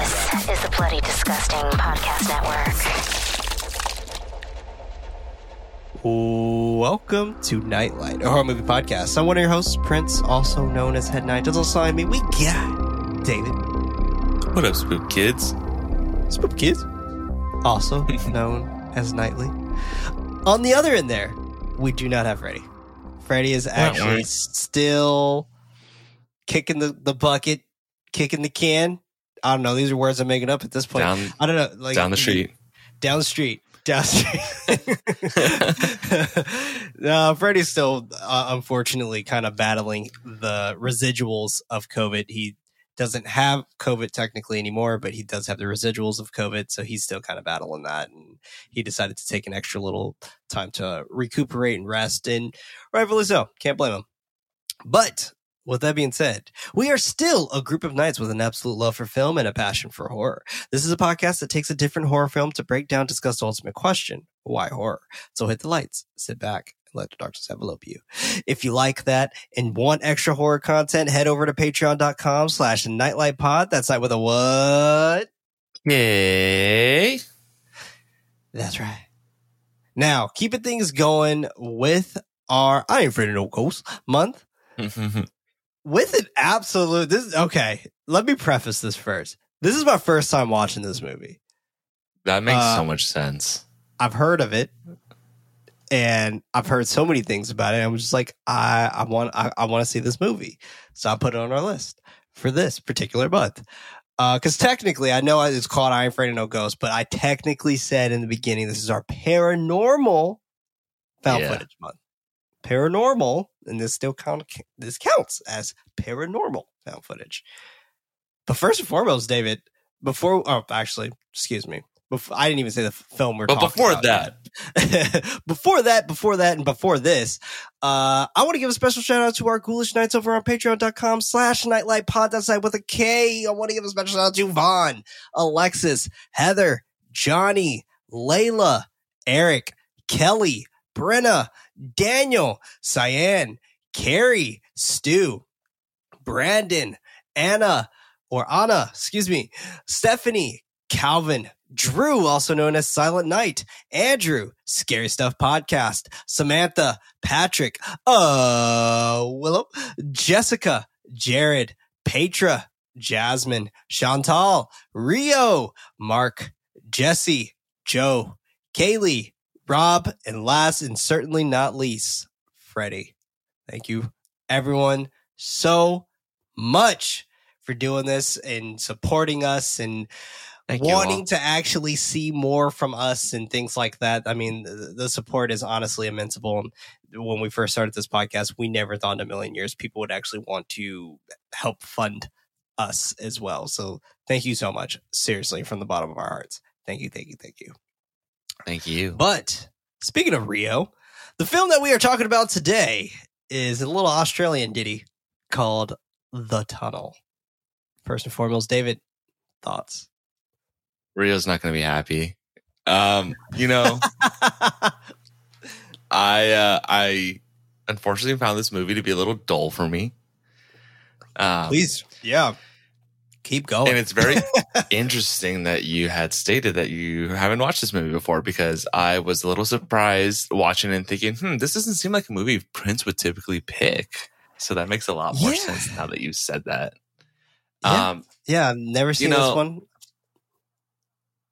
This is the Bloody Disgusting Podcast Network. Welcome to Knight Light, a horror movie podcast. I'm one of your hosts, Prince, also known as Head Knight. Alongside me, we got David. What up, Spook Kids? Spook Kids, also known as Nightly. On the other end there, we do not have Freddy. Freddy is actually still kicking the, the bucket, kicking the can. I don't know. These are words I'm making up at this point. Down, I don't know. Like down the street. down the street. Down the street. no, Freddy's still, uh, unfortunately, kind of battling the residuals of COVID. He doesn't have COVID technically anymore, but he does have the residuals of COVID. So he's still kind of battling that. And he decided to take an extra little time to recuperate and rest. And rightfully so. Can't blame him. But with that being said, we are still a group of knights with an absolute love for film and a passion for horror. This is a podcast that takes a different horror film to break down, discuss the ultimate question why horror? So hit the lights, sit back, and let the darkness envelope you. If you like that and want extra horror content, head over to patreon.com slash nightlight pod. That's not with a what? Yay. That's right. Now, keeping things going with our I ain't afraid of no ghosts month. with an absolute this okay let me preface this first. This is my first time watching this movie. That makes Uh, so much sense. i've heard of it and i've heard so many things about it i'm just like i i want i, I want to see this movie. So i put it on our list for this particular month. Because technically i know it's called i ain't afraid of no Ghost, but i technically said in the beginning this is our paranormal found Yeah. footage month. Paranormal and this still count this counts as paranormal found footage. But first and foremost david before oh actually excuse me before, i didn't even say the film we're But before that, before that before that and before this uh i want to give a special shout out to our ghoulish knights over on patreon.com slash nightlight pod that side with a k. I want to give a special shout out to vaughn alexis heather johnny layla eric kelly brenna Daniel, Cyan, Carrie, Stu, Brandon, Anna, or Anna, excuse me, Stephanie, Calvin, Drew, also known as Silent Night, Andrew, Scary Stuff Podcast, Samantha, Patrick, uh, Willow, Jessica, Jared, Petra, Jasmine, Chantal, Rio, Mark, Jesse, Joe, Kaylee, Rob, and last and certainly not least, Freddy. Thank you, everyone, so much for doing this and supporting us and Thank wanting to actually see more from us and things like that. I mean, the, the support is honestly immensible. And when we first started this podcast, we never thought in a million years people would actually want to help fund us as well. So thank you so much. Seriously, from the bottom of our hearts. Thank you, thank you, thank you. Thank you. But speaking of Rio, the film that we are talking about today is a little Australian ditty called The Tunnel. First and foremost, David, thoughts? Rio's not going to be happy. Um, you know, I uh, I unfortunately found this movie to be a little dull for me. Um, Please, yeah, keep going. And it's very interesting that you had stated that you haven't watched this movie before because I was a little surprised watching and thinking, hmm, this doesn't seem like a movie Prince would typically pick. So that makes a lot more Yeah. sense now that you said that. Yeah. Um, yeah, I've never seen this know, one.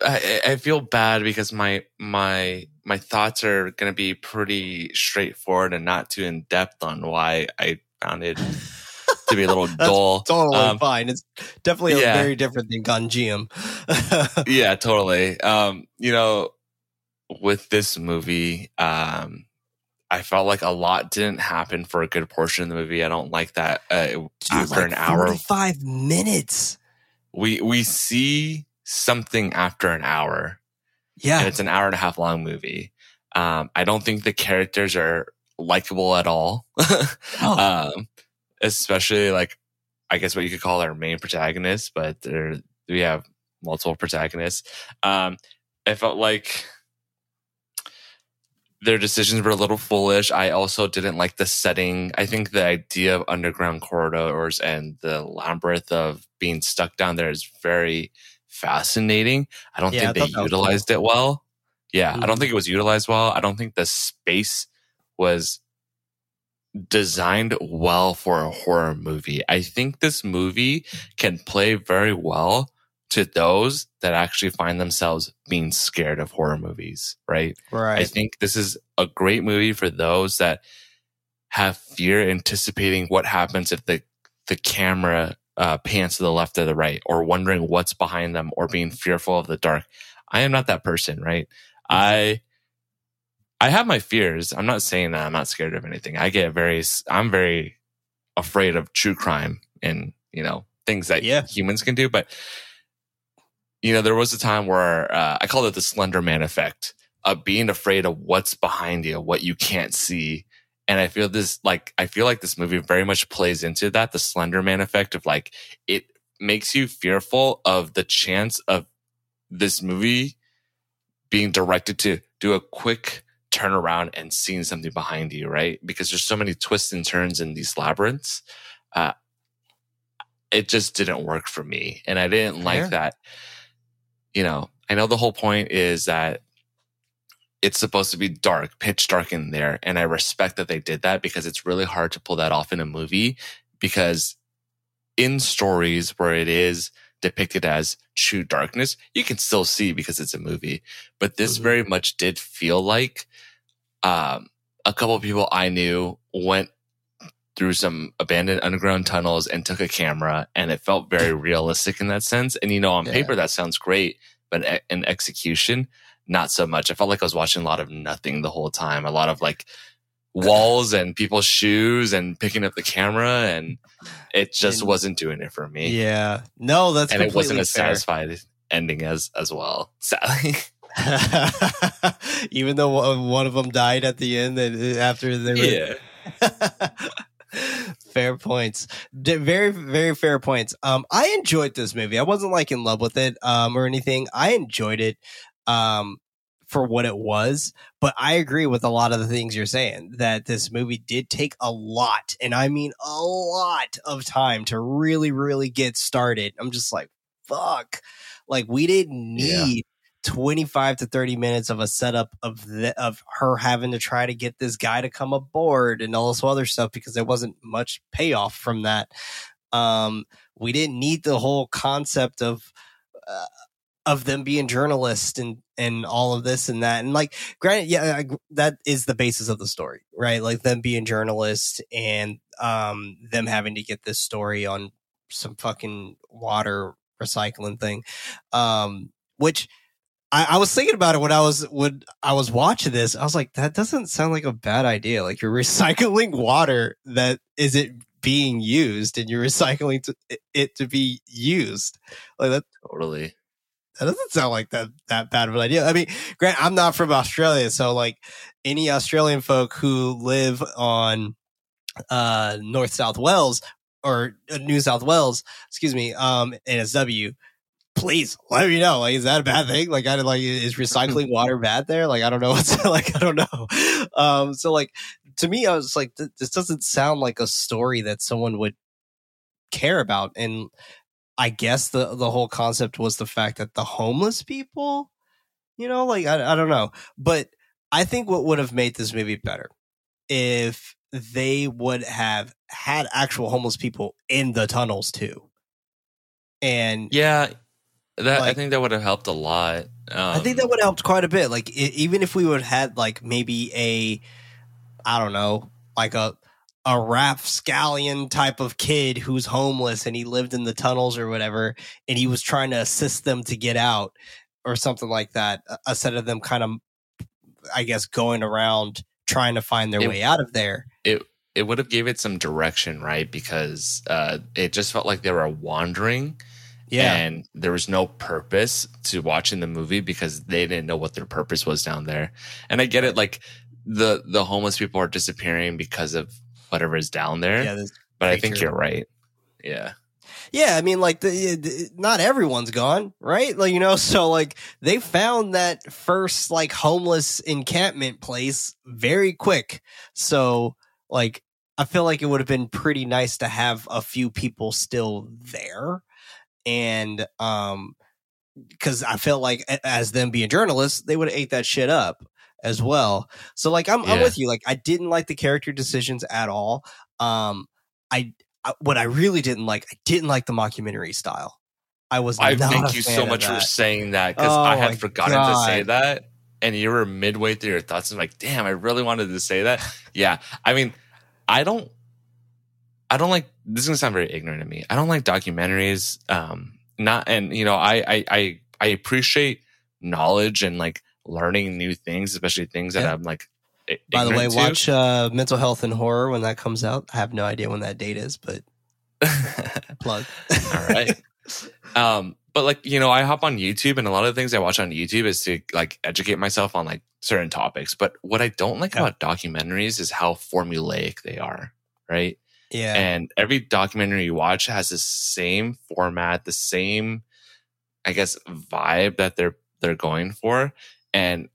I, I feel bad because my my my thoughts are going to be pretty straightforward and not too in depth on why I found it to be a little dull. Totally Um, fine. It's definitely a yeah. very different than Gonjiam. yeah, totally. Um, you know, with this movie, um, I felt like a lot didn't happen for a good portion of the movie. I don't like that. Uh, after an hour, five minutes. we we see something after an hour, Yeah, and it's an hour and a half long movie. Um, I don't think the characters are likable at all. Oh. um, especially like I guess what you could call our main protagonist, but there we have multiple protagonists. Um, I felt like their decisions were a little foolish. I also didn't like the setting. I think the idea of underground corridors and the labyrinth of being stuck down there is very fascinating. I don't Yeah, think thought they utilized it well. Yeah, I Mhm. don't think it was utilized well. I don't think the space was designed well for a horror movie. I think this movie can play very well to those that actually find themselves being scared of horror movies, right? Right. I think this is a great movie for those that have fear anticipating what happens if the the camera uh, pans to the left or the right, or wondering what's behind them, or being fearful of the dark. I am not that person, right? I I have my fears. I'm not saying that I'm not scared of anything. I get very I'm very afraid of true crime and you know things that Yeah. humans can do, but you know there was a time where uh, I call it the Slender Man effect of being afraid of what's behind you, what you can't see. And I feel this like I feel like this movie very much plays into that, the Slender Man effect of like it makes you fearful of the chance of this movie being directed to do a quick turnaround and seeing something behind you, right? Because there's so many twists and turns in these labyrinths. Uh, it just didn't work for me. And I didn't like Fair. that. You know, I know the whole point is that it's supposed to be dark, pitch dark in there. And I respect that they did that because it's really hard to pull that off in a movie because in stories where it is depicted as true darkness, you can still see because it's a movie. But this Mhm. very much did feel like um, a couple of people I knew went through some abandoned underground tunnels and took a camera, and it felt very realistic in that sense. And you know, on Yeah. paper that sounds great, but in execution, not so much. I felt like I was watching a lot of nothing the whole time. A lot of like walls and people's shoes and picking up the camera, and it just And- wasn't doing it for me. Yeah. No, that's and it wasn't as satisfied ending as as well. Sadly, Even though one- of them died at the end, uh, after they were fair points. Very, very fair points. Um, I enjoyed this movie. I wasn't like in love with it, um, or anything. I enjoyed it, um, for what it was. But I agree with a lot of the things you're saying that this movie did take a lot, and I mean a lot of time to really, really get started. I'm just like, fuck. Like we didn't Yeah. need 25 to 30 minutes of a setup of the, of her having to try to get this guy to come aboard and all this other stuff because there wasn't much payoff from that. Um, we didn't need the whole concept of uh, of them being journalists and and all of this and that. And like granted yeah I, that is the basis of the story right? Like them being journalists and um them having to get this story on some fucking water recycling thing. Um which I, I was thinking about it when I was when I was watching this. I was like, that doesn't sound like a bad idea. Like you're recycling water that isn't being used, and you're recycling to, it to be used. Like that, totally. that doesn't sound like that that bad of an idea. I mean, Grant, I'm not from Australia, so like any Australian folk who live on uh North South Wales or uh, New South Wales, excuse me, um, NSW, please let me know. Like, is that a bad thing? Like, I like is recycling water bad there? Like, I don't know what's like. I don't know. Um, so like to me, I was like, th- this doesn't sound like a story that someone would care about. And I guess the the whole concept was the fact that the homeless people, you know, like I, I don't know, but I think what would have made this movie better if they would have had actual homeless people in the tunnels too. And Yeah, that I think that would have helped a lot. Um, I think that would have helped quite a bit. Like i even if we would have had like maybe a, I don't know, like a a rapscallion type of kid who's homeless and he lived in the tunnels or whatever, and he was trying to assist them to get out or something like that. uh, Instead of them kind of, I guess, going around trying to find their It- way out of there. it would have gave it some direction, right? Because uh, it just felt like they were wandering, and there was no purpose to watching the movie because they didn't know what their purpose was down there. And I get it, like the the homeless people are disappearing because of whatever is down there. yeah. but I think you're right. Yeah, Yeah, I mean, like the, the not everyone's gone, right? Like you know, so like they found that first like homeless encampment place very quick. So like I feel like it would have been pretty nice to have a few people still there, and um, because I felt like as them being journalists, they would have ate that shit up as well. So like I'm, I'm with you. Like I didn't like the character decisions at all. Um, I, I what I really didn't like, I didn't like the mockumentary style. I was. I thank you so much for saying that because Oh I had forgotten to say that, and you were midway through your thoughts. and like, damn, I really wanted to say that. Yeah, I mean, I don't, I don't like. This is gonna sound very ignorant of me. I don't like documentaries. Um, not and you know, I I I, I appreciate knowledge and like learning new things, especially things that Yeah. I'm like. By the way, to. watch uh, Mental Health and Horror when that comes out. I have no idea when that date is, but plug. All right. um, but like, you know, I hop on YouTube and a lot of the things I watch on YouTube is to like educate myself on like certain topics. But what I don't like Yeah. about documentaries is how formulaic they are. Right. Yeah. And every documentary you watch has the same format, the same, I guess, vibe that they're they're going for. And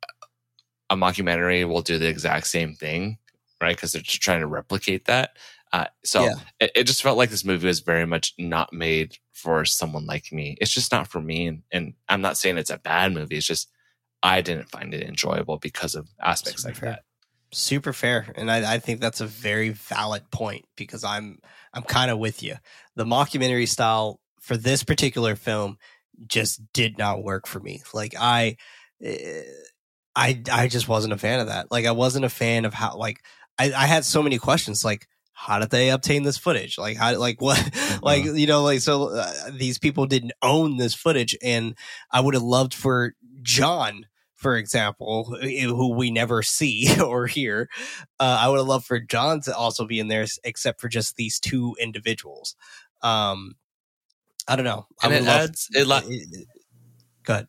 a mockumentary will do the exact same thing, right? Because they're just trying to replicate that. Uh, so Yeah. it, it just felt like this movie was very much not made for someone like me. It's just not for me. And, and I'm not saying it's a bad movie. It's just I didn't find it enjoyable because of aspects like fair. that. Super fair and I, I think that's a very valid point because i'm i'm kind of with you. The mockumentary style for this particular film just did not work for me. Like i eh, i i just wasn't a fan of that. Like i wasn't a fan of how like i, I had so many questions like how did they obtain this footage? Like how like what like you know like so uh, these people didn't own this footage and i would have loved for john for example who who we never see or hear uh, i would have loved for john to also be in there except for just these two individuals um i don't know I And it adds, it, la- eh, go ahead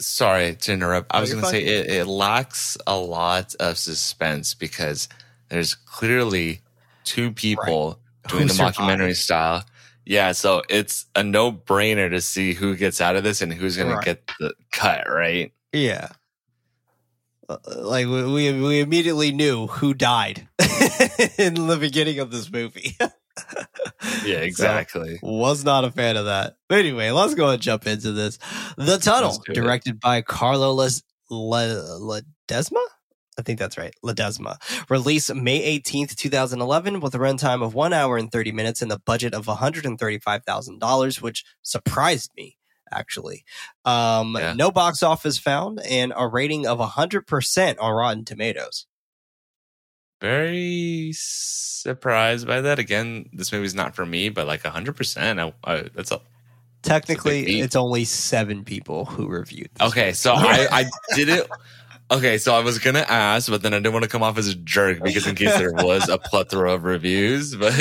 sorry to interrupt. I was going to say it, it lacks a lot of suspense because there's clearly two people doing Who the survived? mockumentary style. Yeah, so it's a no brainer to see who gets out of this and who's going Right. to get the cut, right? Yeah. Uh, Like we, we immediately knew who died in the beginning of this movie. Yeah, So, exactly. was not a fan of that. But anyway, let's go and jump into this. The Tunnel, Let's it. directed by Carlo Les- Le- Ledesma. I think that's right. Ledesma. Released May 18th, 2011, with a runtime of one hour and 30 minutes and a budget of $135,000, which surprised me, actually. Um, Yeah. No box office found and a rating of 100% on Rotten Tomatoes. Very surprised by that. Again, this movie's not for me, but like 100%. I, I, that's a, Technically, it's only seven people who reviewed this Okay, movie. so I, I did it. Okay, so I was gonna ask, but then I didn't want to come off as a jerk because in case there was a plethora of reviews. But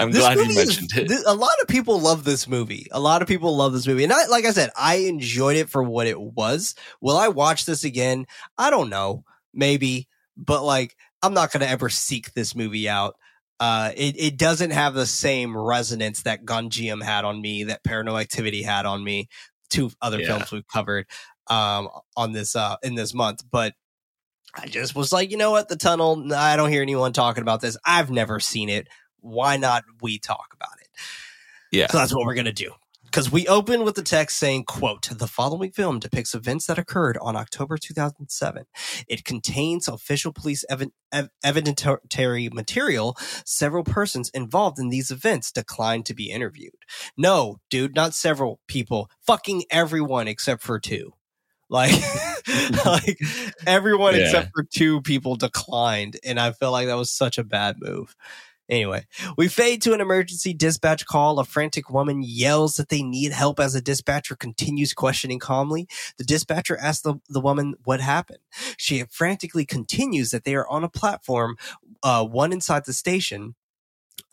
I'm This glad you movie is- mentioned it. th- a lot of people love this movie. A lot of people love this movie. And I, like I said, I enjoyed it for what it was. Will I watch this again? I don't know. Maybe. But like, I'm not going to ever seek this movie out. Uh, it, it doesn't have the same resonance that Gonjiam had on me, that Paranormal Activity had on me, two other Yeah. films we've covered, um, on this, uh, in this month. But I just was like, you know what? The tunnel, I don't hear anyone talking about this. I've never seen it. Why not we talk about it? Yeah. So that's what we're going to do. Because we open with the text saying, quote, the following film depicts events that occurred on October 2007. It contains official police ev- ev- evidentiary material. Several persons involved in these events declined to be interviewed. No, dude, not several people. Fucking everyone except for two. Like, like everyone Yeah. except for two people declined. And I felt like that was such a bad move. Anyway, we fade to an emergency dispatch call. A frantic woman yells that they need help as the dispatcher continues questioning calmly. The dispatcher asks the, the woman what happened. She frantically continues that they are on a platform, uh, one inside the station.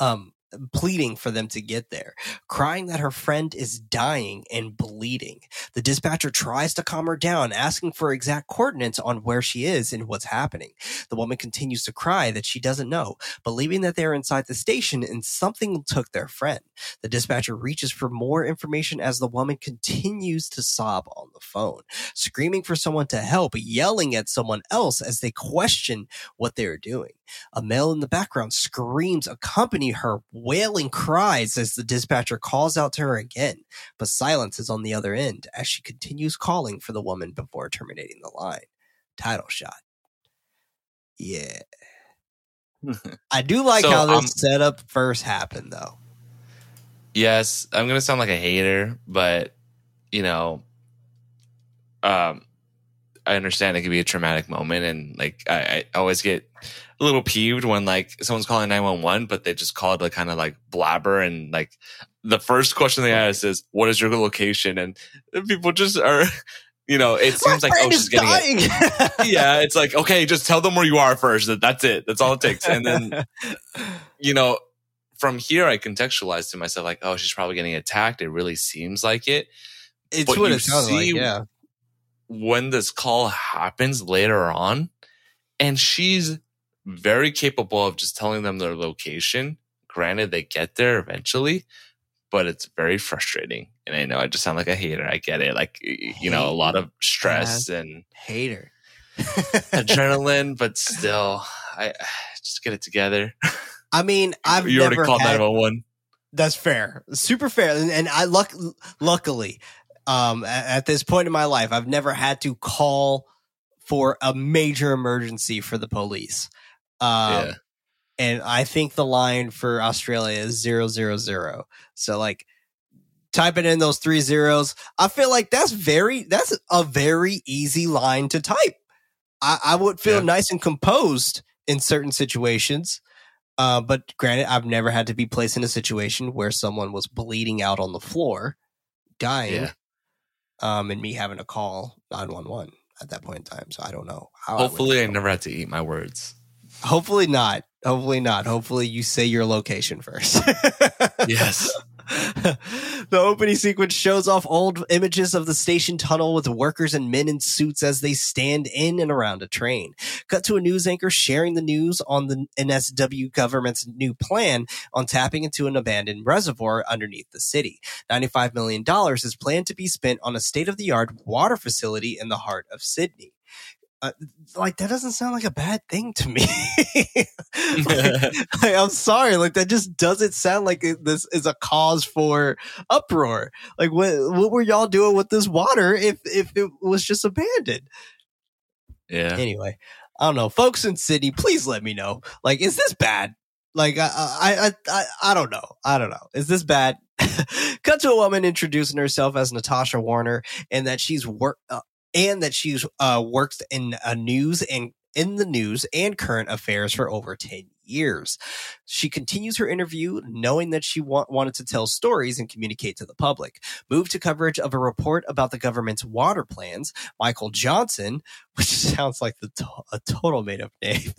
Um, pleading for them to get there, crying that her friend is dying and bleeding. The dispatcher tries to calm her down, asking for exact coordinates on where she is and what's happening. The woman continues to cry that she doesn't know, believing that they are inside the station and something took their friend. The dispatcher reaches for more information as the woman continues to sob on the phone, screaming for someone to help, yelling at someone else as they question what they are doing. A male in the background screams accompany her wailing cries as the dispatcher calls out to her again, but silence is on the other end as she continues calling for the woman before terminating the line. Title shot. Yeah. I do like So, how this um, setup first happened though. yes, I'm gonna sound like a hater, but you know, um, I understand it could be a traumatic moment, and like I, I always get a little peeved when like someone's calling nine one one, but they just called a kind of like blabber, and like the first question they ask is, "What is your location?" And people just are, you know, it seems like oh, she's getting it. yeah, it's like okay, just tell them where you are first. That that's it. That's all it takes. And then you know, from here, I contextualize to myself like, oh, she's probably getting attacked. It really seems like it. it's But what you it sounds like. see- Yeah. When this call happens later on, and she's very capable of just telling them their location. Granted, they get there eventually, but it's very frustrating. And I know I just sound like a hater. I get it. Like y- you know, a lot of stress and Hater. adrenaline, but still, I just get it together. I mean, I've you already called had, 911. That's fair, super fair, and, and I luck luckily, um, at, this point in my life, I've never had to call for a major emergency for the police. Um, yeah. and I think the line for Australia is zero zero zero. So like typing in those three zeros, I feel like that's very that's a very easy line to type. I, I would feel Yeah. nice and composed in certain situations. Uh, but granted, I've never had to be placed in a situation where someone was bleeding out on the floor, dying, Yeah. Um, and me having to call 911 at that point in time. So I don't know how. I Hopefully, I handle never had to eat my words. Hopefully not. Hopefully not. Hopefully you say your location first. Yes. the opening sequence shows off old images of the station tunnel with workers and men in suits as they stand in and around a train. Cut to a news anchor sharing the news on the NSW government's new plan on tapping into an abandoned reservoir underneath the city. $95 million is planned to be spent on a state of the art water facility in the heart of Sydney. Uh, like that doesn't sound like a bad thing to me. like, like, I'm sorry, like that just doesn't sound like it, this is a cause for uproar. Like what what were y'all doing with this water if if it was just abandoned? yeah. Anyway, I don't know, folks in Sydney, please let me know. Like, is this bad? Like, I I I I, I don't know. I don't know. Is this bad? Cut to a woman introducing herself as Natasha Warner and that she's work uh, and that she's uh, worked in a news and in the news and current affairs for over 10 years. She continues her interview knowing that she wa- wanted to tell stories and communicate to the public. Moved to coverage of a report about the government's water plans, Michael Johnson, which sounds like the to- a total made up name.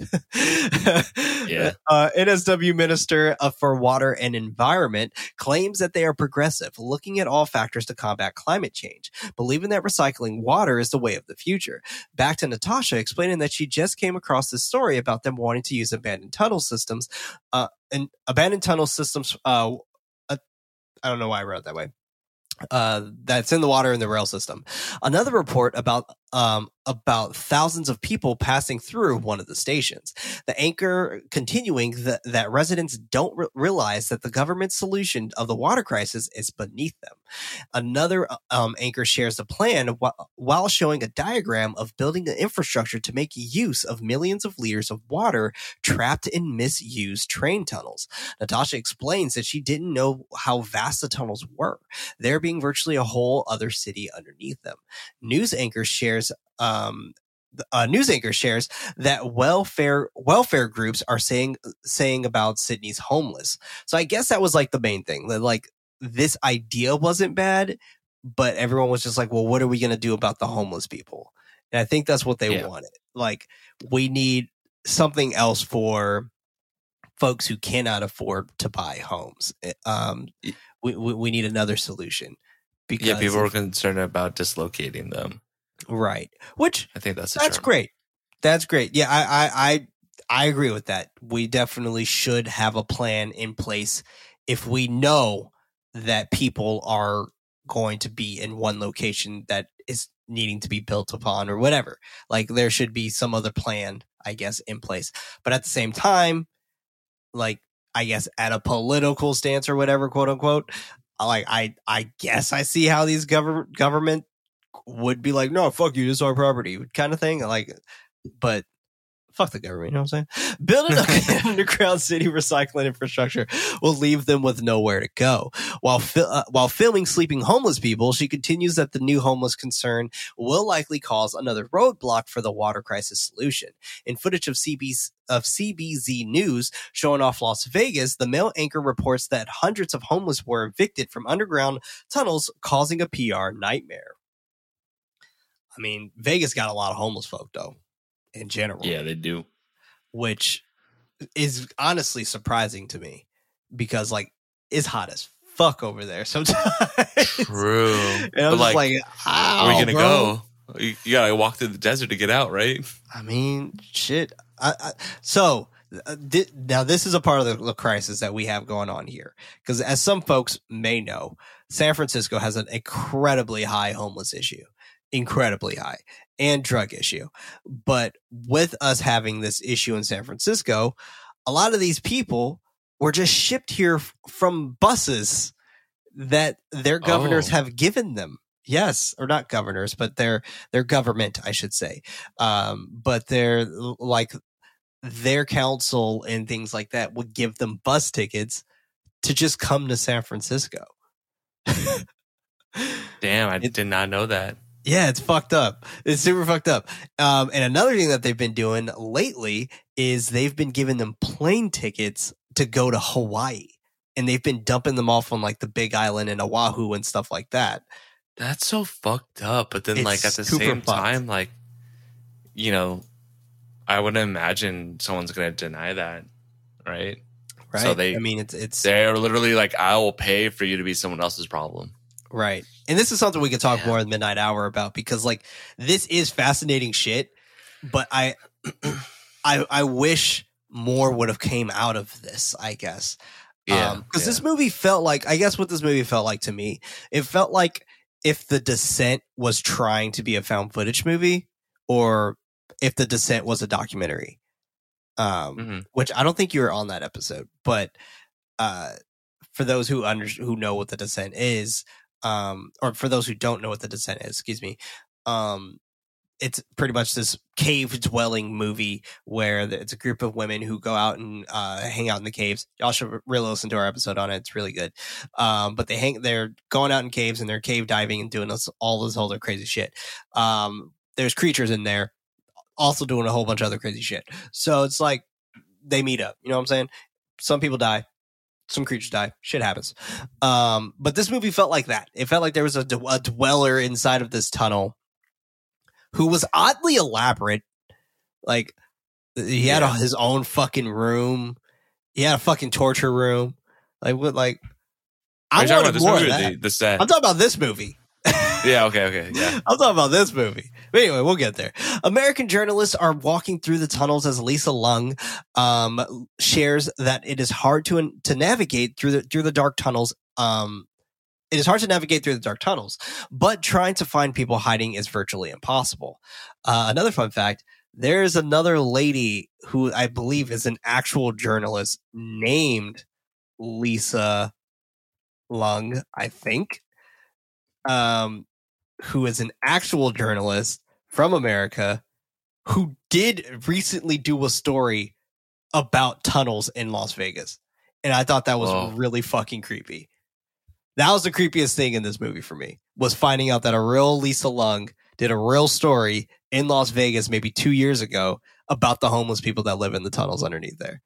Yeah. Uh, NSW Minister for Water and Environment claims that they are progressive, looking at all factors to combat climate change, believing that recycling water is the way of the future. Back to Natasha explaining that she just came across this story about them wanting to use abandoned tunnel systems, uh, and abandoned tunnel systems. Uh, uh, I don't know why I wrote it that way. Uh, that's in the water in the rail system. Another report about um about thousands of people passing through one of the stations. The anchor continuing that that residents don't re- realize that the government solution of the water crisis is beneath them. Another um, anchor shares a plan wh- while showing a diagram of building an infrastructure to make use of millions of liters of water trapped in misused train tunnels. Natasha explains that she didn't know how vast the tunnels were, there being virtually a whole other city underneath them. News anchor shares um a news anchor shares that welfare welfare groups are saying saying about Sydney's homeless. So I guess that was like the main thing. That like this idea wasn't bad, but everyone was just like, well, what are we going to do about the homeless people? And I think that's what they Yeah. wanted. Like we need something else for folks who cannot afford to buy homes. Eh, Um, we, we we need another solution. Because Yeah, people were concerned about dislocating them. Right, which I think that's that's great. That's great. Yeah, I, I I I agree with that. We definitely should have a plan in place if we know that people are going to be in one location that is needing to be built upon or whatever. Like there should be some other plan, I guess, in place. But at the same time, like I guess at a political stance or whatever, quote unquote, like I I guess I see how these government government would be like, no, fuck you, this is our property, kind of thing. Like, but fuck the government, you know what I'm saying? Building an underground city recycling infrastructure will leave them with nowhere to go. While fil- uh, while filming sleeping homeless people, she continues that the new homeless concern will likely cause another roadblock for the water crisis solution. In footage of CB's of CBZ News showing off Las Vegas, the Mail anchor reports that hundreds of homeless were evicted from underground tunnels, causing a PR nightmare. I mean, Vegas got a lot of homeless folk though, in general Yeah, they do. which is honestly surprising to me because like it's hot as fuck over there sometimes. True. and I'm like, like, Where are you gonna bro." go? You, you gotta walk through the desert to get out, right? I mean, shit. I, I, so uh, now this is a part of the, the crisis that we have going on here because as some folks may know, San Francisco has an incredibly high homeless issue, incredibly high, and drug issue. But with us having this issue in San Francisco, a lot of these people were just shipped here f- from buses that their governors Oh. have given them. Yes, or not governors, but their their government, I should say. Um, but they're like their council and things like that would give them bus tickets to just come to San Francisco. Damn, I It- did not know that. Yeah, it's fucked up. It's super fucked up. Um, and another thing that they've been doing lately is they've been giving them plane tickets to go to Hawaii. And they've been dumping them off on like the big island and Oahu and stuff like that. That's so fucked up. But then, It's like at the same fucked. time, like you know, I wouldn't imagine someone's gonna deny that, right? Right. So they- I mean, it's, it's, They're literally like, "I will pay for you to be someone else's problem." Right. And this is something we can talk Yeah. more in the MidKnight Hour about because like this is fascinating shit, but I I I wish more would have came out of this, I guess. Yeah, because yeah. this movie felt like I guess what this movie felt like to me, it felt like if The Descent was trying to be a found footage movie, or if The Descent was a documentary. Um, Mhm. which I don't think you were on that episode, but uh, for those who under who know what The Descent is, um, or for those who don't know what The Descent is, excuse me, um, it's pretty much this cave dwelling movie where it's a group of women who go out and uh, hang out in the caves. Y'all should really listen to our episode on it; it's really good. Um, but they hang, they're going out in caves and they're cave diving and doing this, all this other crazy shit. Um, there's creatures in there, also doing a whole bunch of other crazy shit. So it's like they meet up. You know what I'm saying? Some people die, some creatures die. Shit happens. Um, but this movie felt like that. It felt like there was a, d- a dweller inside of this tunnel who was oddly elaborate. Like he had a, his own fucking room. He had a fucking torture room. Like what? Like I you talking wanted about this more of movie that. the, the set? I'm talking about this movie. Yeah. Okay. Okay. Yeah. I'm talking about this movie. But anyway, we'll get there. American journalists are walking through the tunnels as Lisa Ling um, shares that it is hard to to navigate through the through the dark tunnels. Um, it is hard to navigate through the dark tunnels, but trying to find people hiding is virtually impossible. Uh, another fun fact: there is another lady who I believe is an actual journalist named Lisa Ling. I think um, who is an actual journalist from America who did recently do a story about tunnels in Las Vegas. And I thought that was Whoa. really fucking creepy. That was the creepiest thing in this movie for me was finding out that a real Lisa Ling did a real story in Las Vegas maybe two years ago about the homeless people that live in the tunnels underneath there.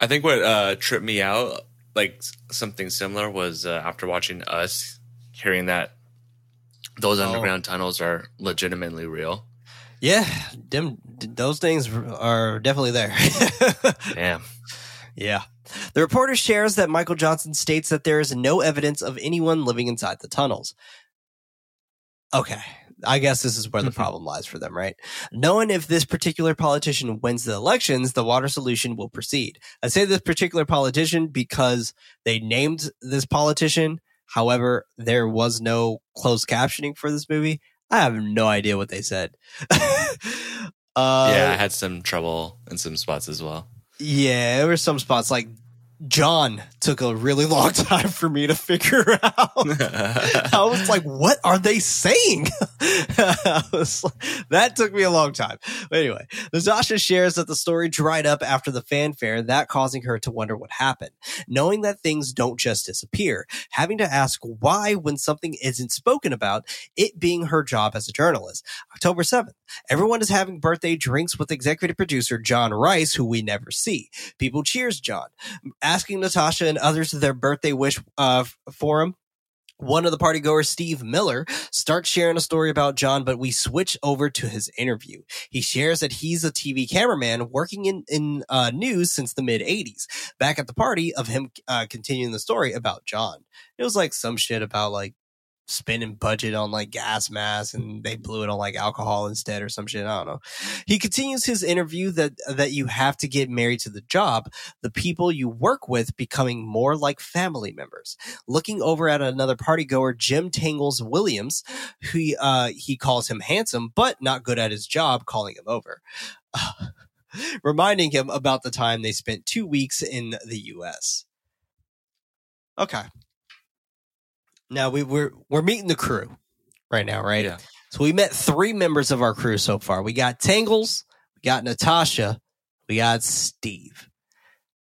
I think what uh, tripped me out, like something similar, was uh, after watching Us, hearing that those Oh. underground tunnels are legitimately real. Yeah, them, those things are definitely there. Damn. Yeah. The reporter shares that Michael Johnson states that there is no evidence of anyone living inside the tunnels. Okay. I guess this is where the Mhm. problem lies for them, right? Knowing if this particular politician wins the elections, the water solution will proceed. I say this particular politician because they named this politician. However, there was no closed captioning for this movie. I have no idea what they said. uh, yeah, I had some trouble in some spots as well. yeah, there were some spots like John took a really long time for me to figure out. I was like, what are they saying? Like- that took me a long time. But anyway, Natasha shares that the story dried up after the fanfare, that causing her to wonder what happened. Knowing that things don't just disappear, having to ask why when something isn't spoken about, it being her job as a journalist. October 7th, everyone is having birthday drinks with executive producer John Rice, who we never see. People cheers John asking Natasha and others their birthday wish uh, for him. One of the partygoers, Steve Miller, starts sharing a story about John, but we switch over to his interview. He shares that he's a TV cameraman working in, in uh, news since the mid 80s. Back at the party of him uh, continuing the story about John. It was like some shit about like spending budget on like gas masks and they blew it on like alcohol instead or some shit. I don't know. He continues his interview that that you have to get married to the job, the people you work with becoming more like family members. Looking over at another party goer, Jim Tangles Williams, who uh, he calls him handsome but not good at his job, calling him over. reminding him about the time they spent two weeks in the U.S. Okay. Now we, we're we're meeting the crew right now, right? Yeah. So we met three members of our crew so far. We got Tangles, we got Natasha, we got Steve.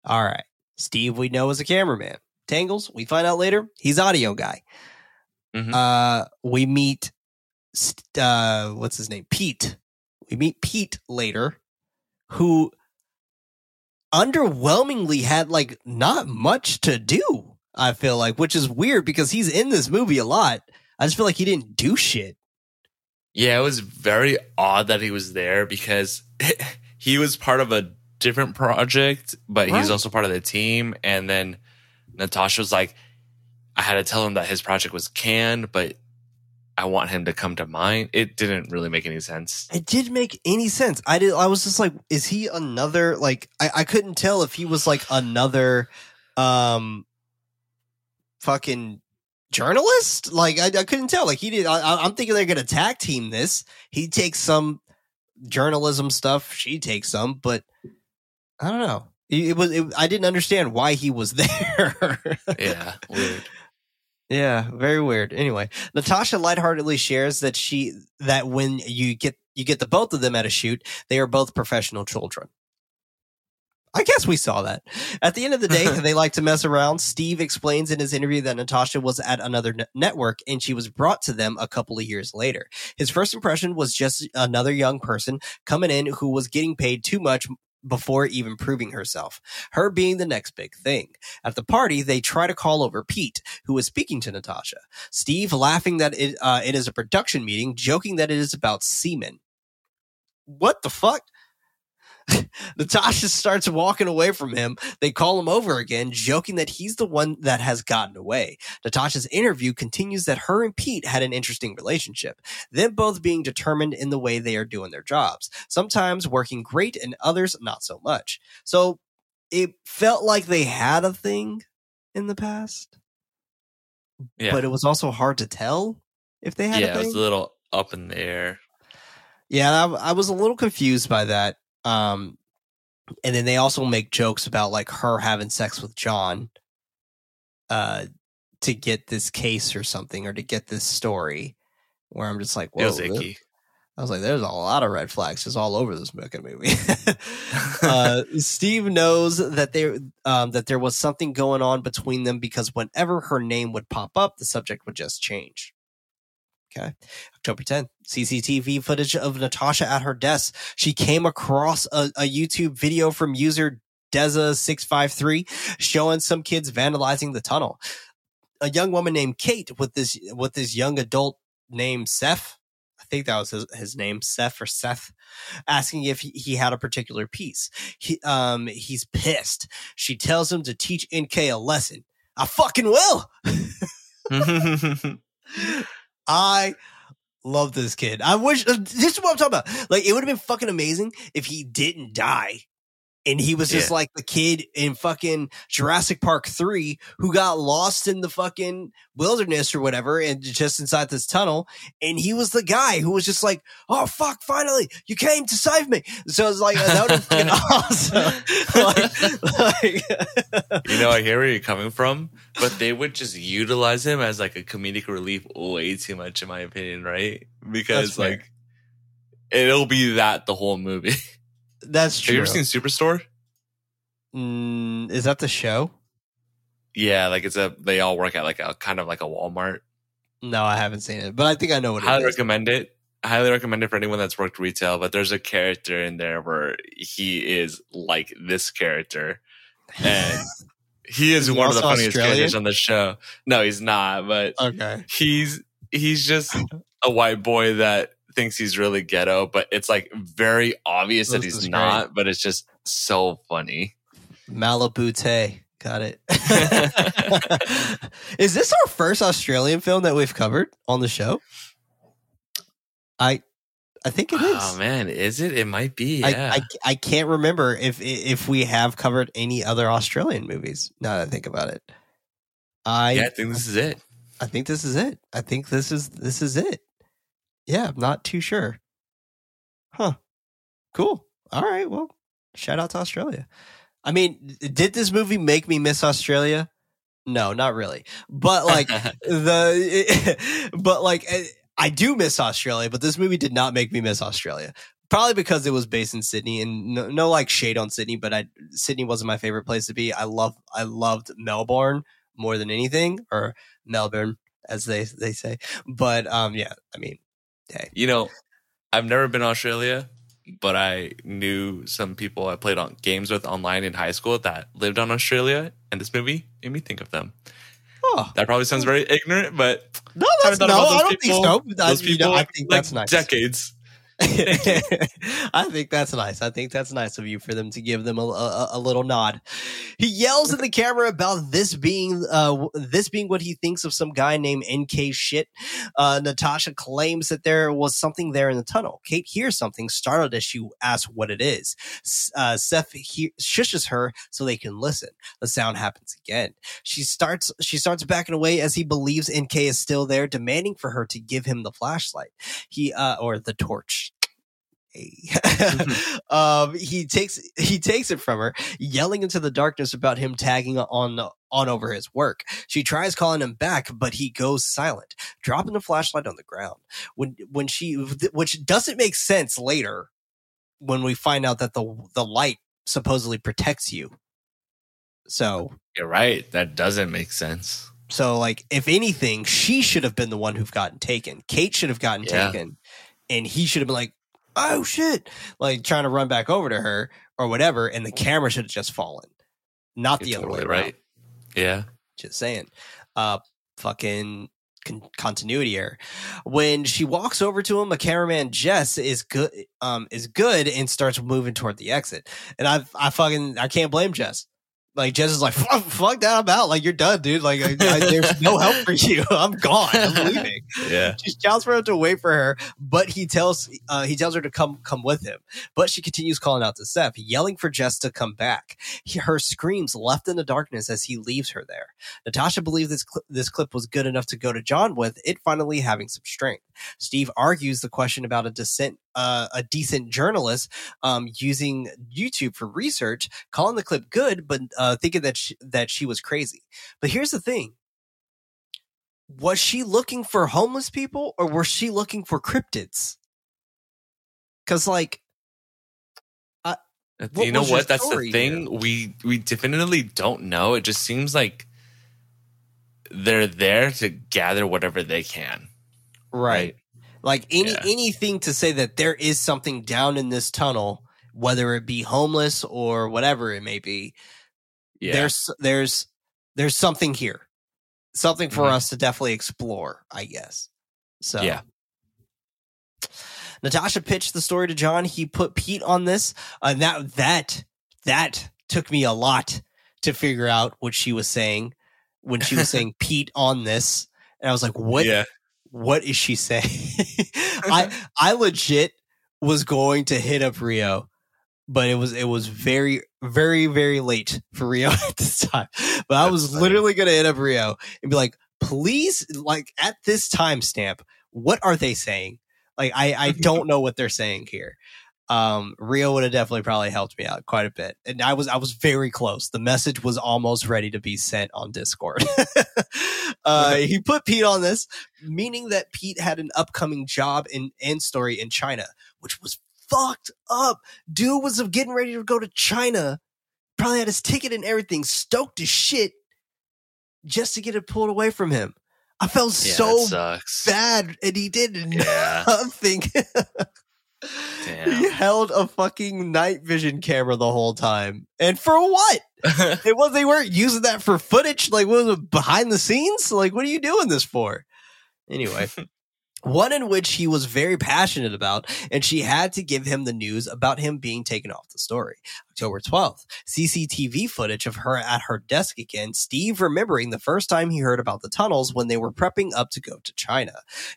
All right. Steve, we know is a cameraman. Tangles, we find out later, he's audio guy. Mhm. Uh, we meet, uh, what's his name? Pete. We meet Pete later, who underwhelmingly had like not much to do. I feel like, which is weird because he's in this movie a lot. I just feel like he didn't do shit. Yeah, it was very odd that he was there because he was part of a different project, but Right. he's also part of the team. And then Natasha was like, I had to tell him that his project was canned, but I want him to come to mine. It didn't really make any sense. It didn't make any sense. I did. I was just like, is he another? Like, I, I couldn't tell if he was like another, um, fucking journalist. Like, I, I couldn't tell. Like, he did. I, I'm thinking they're gonna tag team this. He takes some journalism stuff. She takes some, but I don't know. It, it was. It, I didn't understand why he was there. Yeah, weird. Yeah, very weird. Anyway, Natasha lightheartedly shares that she that when you get you get the both of them at a shoot, they are both professional children. I guess we saw that. At the end of the day, they like to mess around. Steve explains in his interview that Natasha was at another ne- network and she was brought to them a couple of years later. His first impression was just another young person coming in who was getting paid too much before even proving herself. Her being the next big thing. At the party, they try to call over Pete, who is speaking to Natasha. Steve laughing that it, uh, it is a production meeting, joking that it is about semen. What the fuck? Natasha starts walking away from him. They call him over again, joking that he's the one that has gotten away. Natasha's interview continues that her and Pete had an interesting relationship, them both being determined in the way they are doing their jobs, sometimes working great and others not so much. So it felt like they had a thing in the past, Yeah, but it was also hard to tell if they had yeah, a it was a little up in the air. Yeah, I, I was a little confused by that. Um, and then they also make jokes about like her having sex with John, uh, to get this case or something or to get this story. Where I'm just like, It whoa, I was like, there's a lot of red flags just all over this fucking movie. uh, Steve knows that there um, that there was something going on between them because whenever her name would pop up, the subject would just change. Okay, October 10th, CCTV footage of Natasha at her desk. She came across a, a YouTube video from user Deza653 showing some kids vandalizing the tunnel. A young woman named Kate with this with this young adult named Seth. I think that was his, his name, Seth or Seth, asking if he, he had a particular piece. He, um, he's pissed. She tells him to teach NK a lesson. I fucking will. I love this kid. I wish this is what I'm talking about. Like, it would have been fucking amazing if he didn't die. And he was just Yeah. like the kid in fucking Jurassic Park 3 who got lost in the fucking wilderness or whatever and just inside this tunnel. And he was the guy who was just like, oh, fuck, finally, you came to save me. So it's like, that would have been awesome. like, like you know, I hear where you're coming from, but they would just utilize him as like a comedic relief way too much, in my opinion, right? Because like it'll be that the whole movie. that's true. Have you ever seen Superstore? Mm, is that the show? Yeah, like it's a they all work at like a kind of like a Walmart. No, I haven't seen it, but I think I know what highly it is. recommend it. I highly recommend it for anyone that's worked retail. But there's a character in there where he is like this character, and he is Is one of the funniest Australian? characters on the show. No, he's not, but Okay. he's he's just a white boy that thinks he's really ghetto, but it's like very obvious that This is he's great. not. But it's just so funny. Malibu Tay. Got it. is this our first Australian film that we've covered on the show? I I think it is. Oh man, is it? It might be. I, Yeah. I I can't remember if if we have covered any other Australian movies. Now that I think about it, I yeah, I think this is it. I think this is it. I think this is this is it. Yeah, I'm not too sure. Huh. Cool. All right. Well, shout out to Australia. I mean, did this movie make me miss Australia? No, not really. But like the but like eh, I do miss Australia, but this movie did not make me miss Australia. Probably because it was based in Sydney, and no, no like shade on Sydney, but I Sydney wasn't my favorite place to be. I love I loved Melbourne more than anything, or Melbourne as they they say. But um, yeah, I mean, hey, You know, I've never been to Australia, but I knew some people I played on games with online in high school that lived on Australia, and this movie made me think of them. oh That probably sounds hmm. very ignorant, but no, that's no, I don't people- think so. Those people, I think like that's nice. decades. I think that's nice. I think that's nice of you for them to give them a, a, a little nod. He yells at the camera about this being uh, this being what he thinks of some guy named NK shit. Uh, Natasha claims that there was something there in the tunnel. Kate hears something, startled as she asks what it is. Uh, Seth he- shushes her so they can listen. The sound happens again. She starts she starts backing away as he believes NK is still there, demanding for her to give him the flashlight. He uh, or the torch. Hey. um, he takes he takes it from her, yelling into the darkness about him tagging on on over his work. She tries calling him back, but he goes silent, dropping the flashlight on the ground. When when she which doesn't make sense later when we find out that the the light supposedly protects you. So You're right. That doesn't make sense. so like if anything, she should have been the one who've gotten taken. Kate should have gotten Yeah. taken. And he should have been like, oh shit. Like trying to run back over to her or whatever, and the camera should have just fallen. Not the You're other totally way around. right. Yeah. Just saying. Uh fucking con- continuity error. When she walks over to him, a cameraman Jess is good um is good and starts moving toward the exit. And I I fucking I can't blame Jess. Like Jess is like fuck, fuck that I'm out. Like you're done, dude. Like I, I, there's no help for you. I'm gone. I'm leaving. Yeah. She shouts for him to wait for her, but he tells uh, he tells her to come come with him. But she continues calling out to Seth, yelling for Jess to come back. He, her screams left in the darkness as he leaves her there. Natasha believed this cl- this clip was good enough to go to John with, it finally having some strength. Steve argues the question about a decent uh, a decent journalist um, using YouTube for research, calling the clip good, but uh, thinking that she, that she was crazy. But here's the thing: was she looking for homeless people, or was she looking for cryptids? Because like What you know what? That's the thing. We we definitely don't know. It just seems like they're there to gather whatever they can. right, like any Yeah. anything to say that there is something down in this tunnel, whether it be homeless or whatever it may be. Yeah. There's there's there's something here, something for Mhm. us to definitely explore. I guess. So Yeah. Natasha pitched the story to John. He put Pete on this. Uh, and that that that took me a lot to figure out what she was saying when she was saying Pete on this. And I was like, what Yeah. What is she saying? I I legit was going to hit up Rio, but it was it was very very very late for Rio at this time. But I That's was funny. literally going to hit up Rio and be like, please, like at this timestamp, what are they saying? Like I I don't know what they're saying here. Um, Rio would have definitely probably helped me out quite a bit, and I was I was very close. The message was almost ready to be sent on Discord. uh, he put Pete on this, meaning that Pete had an upcoming job in and story in China, which was fucked up. Dude was getting ready to go to China, probably had his ticket and everything, stoked as shit, just to get it pulled away from him. I felt Yeah, so bad, and he did Yeah. nothing. Damn. he held a fucking night vision camera the whole time, and for what? It was they weren't using that for footage. Like, what was it behind the scenes? Like, what are you doing this for? Anyway, one in which he was very passionate about, and she had to give him the news about him being taken off the story. October 12th, CCTV footage of her at her desk again, Steve remembering the first time he heard about the tunnels when they were prepping up to go to China.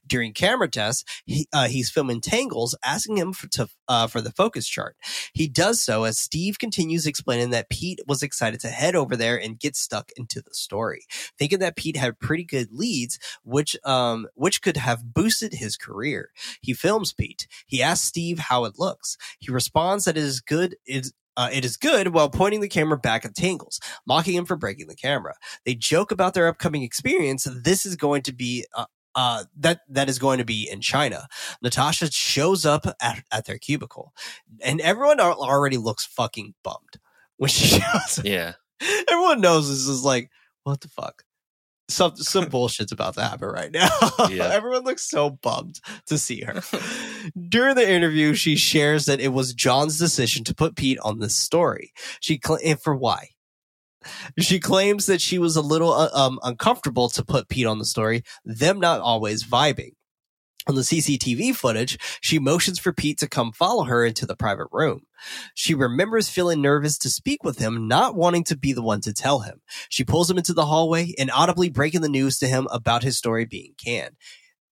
During camera tests, he, uh, he's filming Tangles, asking him for, to, uh, for the focus chart. He does so as Steve continues explaining that Pete was excited to head over there and get stuck into the story, thinking that Pete had pretty good leads, which um which could have boosted his career. He films Pete. He asks Steve how it looks. He responds that it is good. Uh, it is good while pointing the camera back at Tangles, mocking him for breaking the camera. They joke about their upcoming experience. This is going to be uh, uh, that that is going to be in China. Natasha shows up at, at their cubicle, and everyone already looks fucking bummed when she shows up. yeah. Everyone knows this is like, what the fuck? Some some bullshit's about to happen right now. Yeah. Everyone looks so bummed to see her. During the interview, she shares that it was John's decision to put Pete on this story. She cl- for why? She claims that she was a little uh, um, uncomfortable to put Pete on the story, them not always vibing. On the CCTV footage, she motions for Pete to come follow her into the private room. She remembers feeling nervous to speak with him, not wanting to be the one to tell him. She pulls him into the hallway and audibly breaking the news to him about his story being canned.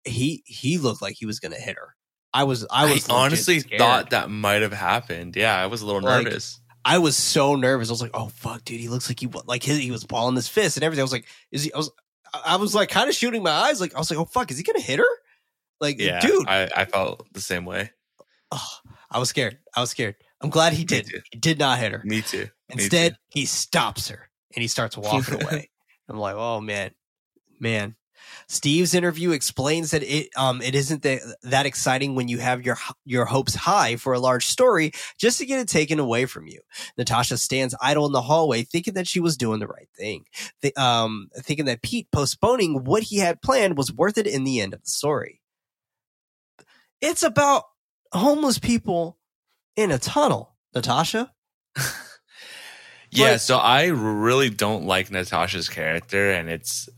He he looked like he was going to hit her. I was I I, was legit honestly scared. thought that might have happened. Yeah, I was a little Like, nervous. I was so nervous. I was like, "Oh fuck, dude! He looks like he like his, he was balling his fist and everything." I was like, "Is he?" I was I was like kind of shooting my eyes. Like I was like, "Oh fuck, is he gonna hit her?" Like, Yeah, dude, I, I felt the same way. oh, I was scared. I was scared. I'm glad he did. He did not hit her. Me too. Me Instead, too. he stops her and he starts walking away. I'm like, oh man, man. Steve's interview explains that it um it isn't that that exciting when you have your your hopes high for a large story just to get it taken away from you. Natasha stands idle in the hallway, thinking that she was doing the right thing, Th- um, thinking that Pete postponing what he had planned was worth it in the end of the story. It's about homeless people in a tunnel, Natasha. Yeah, so I really don't like Natasha's character, and it's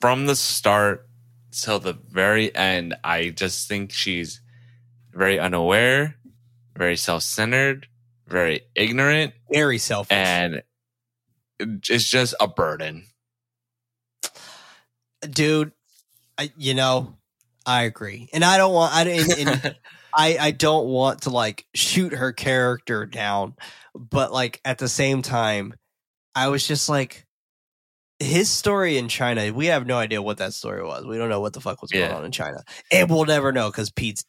from the start till the very end. I just think she's very unaware, very self centered, very ignorant, Very selfish. and it's just a burden. dude I, you know i agree and i don't want i and, and I, I don't want to like shoot her character down but like at the same time i was just like his story in china we have no idea what that story was we don't know what the fuck was going on in china and we'll never know because pete's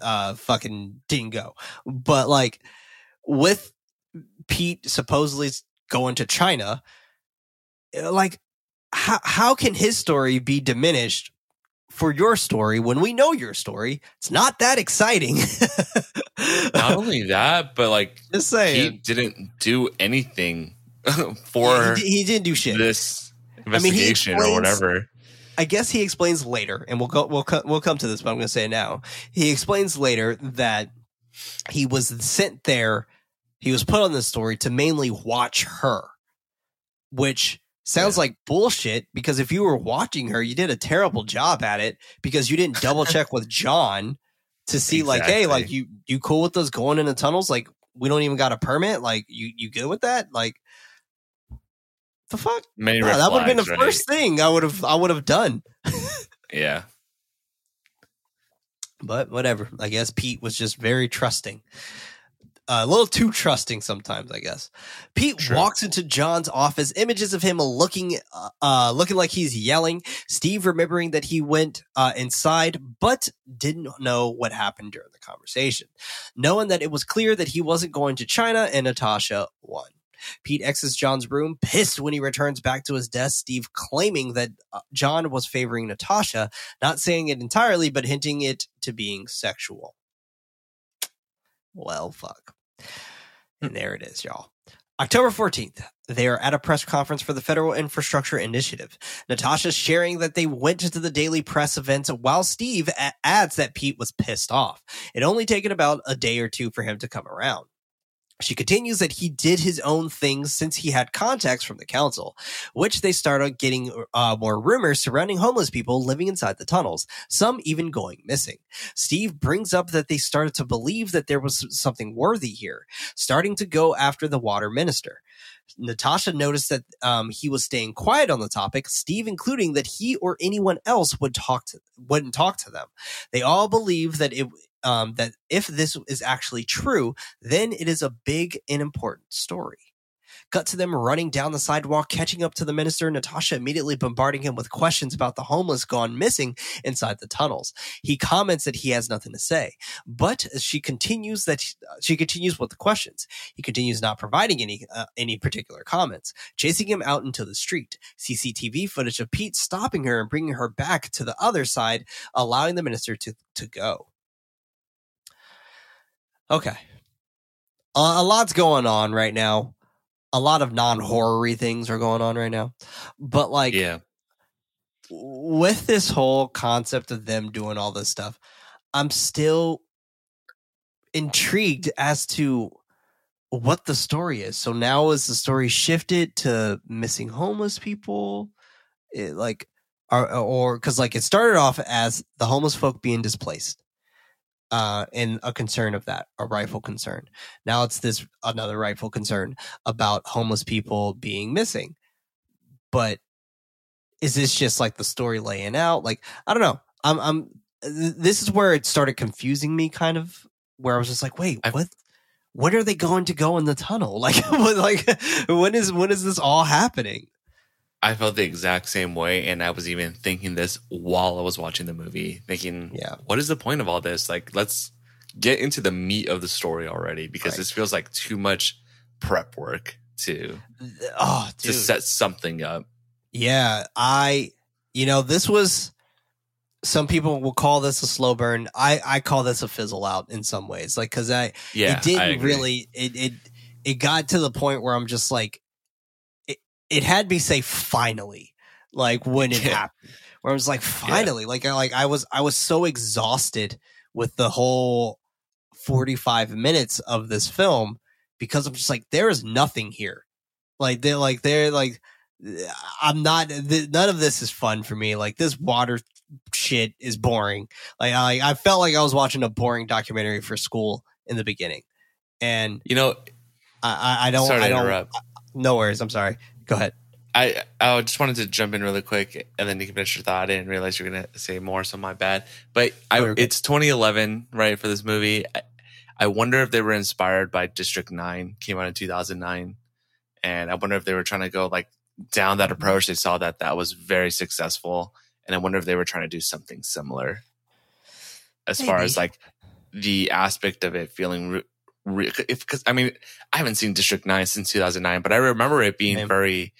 uh fucking didn't go but like with pete supposedly going to china uh, like how how can his story be diminished for your story when we know your story? It's not that exciting. Not only that, but like Just saying, he didn't do anything for he, he didn't do shit. this mean, he investigation or whatever. I guess he explains later, and we'll go. We'll co- we'll come to this, but I'm going to say it now. He explains later that he was sent there. He was put on this story to mainly watch her, which sounds Yeah. like bullshit. Because if you were watching her, you did a terrible job at it because you didn't double check with John to see like, hey, like you you cool with us going in the tunnels? Like we don't even got a permit. Like you you good with that? Like the fuck? Many No, that would have been the right? first thing I would have I would have done. Yeah. But whatever. I guess Pete was just very trusting. Uh, a little too trusting sometimes, I guess. Pete walks into John's office, images of him looking, uh, uh, looking like he's yelling. Steve remembering that he went uh, inside, but didn't know what happened during the conversation. Knowing that it was clear that he wasn't going to China, and Natasha won. Pete exits John's room, pissed when he returns back to his desk. Steve claiming that uh, John was favoring Natasha, not saying it entirely, but hinting it to being sexual. Well, fuck. And there it is, y'all. October 14th, they are at a press conference for the Federal Infrastructure Initiative. Natasha sharing that they went to the daily press events while Steve adds that Pete was pissed off. It only taken about a day or two for him to come around. She continues that he did his own things since he had contacts from the council, which they start started getting uh, more rumors surrounding homeless people living inside the tunnels, some even going missing. Steve brings up that they started to believe that there was something worthy here, starting to go after the water minister. Natasha noticed that um, he was staying quiet on the topic. Steve, including that he or anyone else would talk to wouldn't talk to them. They all believe that it um, that if this is actually true, then it is a big and important story. Cut to them running down the sidewalk, catching up to the minister. Natasha immediately bombarding him with questions about the homeless gone missing inside the tunnels. He comments that he has nothing to say, but she continues that she continues with the questions. He continues not providing any uh, any particular comments, chasing him out into the street. CCTV footage of Pete stopping her and bringing her back to the other side, allowing the minister to to go. Okay, uh, a lot's going on right now. A lot of non-horror things are going on right now, but like yeah. with this whole concept of them doing all this stuff, I'm still intrigued as to what the story is. So now is the story shifted to missing homeless people? It, like, or because like it started off as the homeless folk being displaced, uh, and a concern of that, a rightful concern. Now it's this another rightful concern about homeless people being missing, but is this just like the story laying out? Like, I don't know. I'm, I'm, this is where it started confusing me kind of, where I was just like, wait, what, when are they going to go in the tunnel? Like, what, like, when is, when is this all happening? I felt the exact same way, and I was even thinking this while I was watching the movie, thinking, Yeah. what is the point of all this? Like, let's get into the meat of the story already, because Right. this feels like too much prep work to Oh, to set something up. Yeah, I you know, this was some people will call this a slow burn. I I call this a fizzle out in some ways. Like cuz I Yeah, it didn't really it it it got to the point where I'm just like it had me say finally like when it Yeah. happened. Where I was like finally like I like I was I was so exhausted with the whole 45 minutes of this film because I'm just like there is nothing here. Like they're like they're like I'm not th- none of this is fun for me. Like this water shit is boring. Like I I felt like I was watching a boring documentary for school in the beginning. And You know, I I, I don't sorry I don't interrupt. no worries. I'm sorry. Go ahead. I I just wanted to jump in really quick, and then you can finish your thought. I didn't realize you're gonna say more, so my bad. But I, Oh, it's 2011, right, for this movie. I, I wonder if they were inspired by District Nine, came out in 2009, and I wonder if they were trying to go like down that approach. They saw that that was very successful, and I wonder if they were trying to do something similar, as far as like the aspect of it feeling. Because I mean I haven't seen District Nine since 2009, but I remember it being Same. very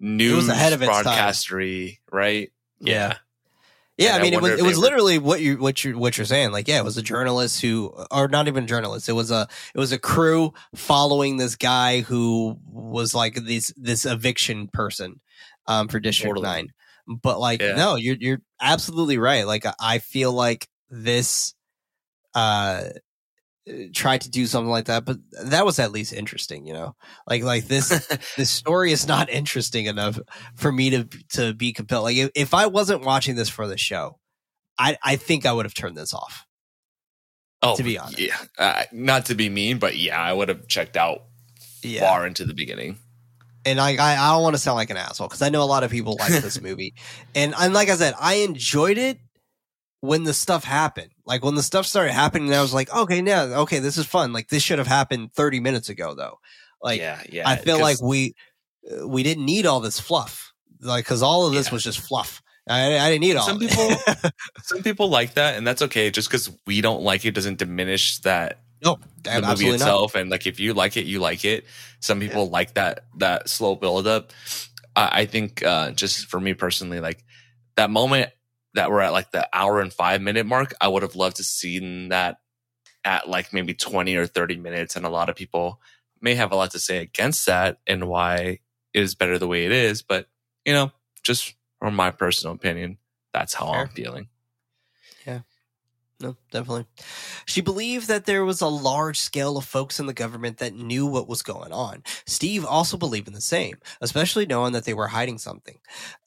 news ahead of broadcastery, right? Yeah. Yeah, And I I mean, it was it was were- literally what you what you what you're saying. Like, yeah, it was a journalist who, or not even journalist. It was a it was a crew following this guy who was like this this eviction person, um, for District Totally. Nine. But like, Yeah. no, you're you're absolutely right. Like, I feel like this, uh, tried to do something like that, but that was at least interesting. You know, like like this this story is not interesting enough for me to to be compelled. Like if, if I wasn't watching this for the show, I I think I would have turned this off. Oh, To be honest. yeah. Uh, not to be mean, but yeah, I would have checked out Yeah. far into the beginning. and I, I, I don't want to sound like an asshole because I know a lot of people like this movie, and and like I said, I enjoyed it when the stuff happened. Like when the stuff started happening, I was like, okay, now, okay, this is fun. Like this should have happened thirty minutes ago, though. Like yeah, yeah. I feel like we uh, we didn't need all this fluff, like because all of this Yeah. was just fluff. I, I didn't need all. Some of it. people- some people like that, and that's okay. Just because we don't like it doesn't diminish that no, the movie absolutely not. itself. And like, if you like it, you like it. Some people like that that slow build up. I, I think uh, just for me personally, like that moment that we're at like the hour and five minute mark, I would have loved to seen that at like maybe twenty or thirty minutes. And a lot of people may have a lot to say against that and why it is better the way it is. But you know, just from my personal opinion, that's how I'm feeling. Yeah. No, definitely. She believed that there was a large scale of folks in the government that knew what was going on. Steve also believed in the same, especially knowing that they were hiding something.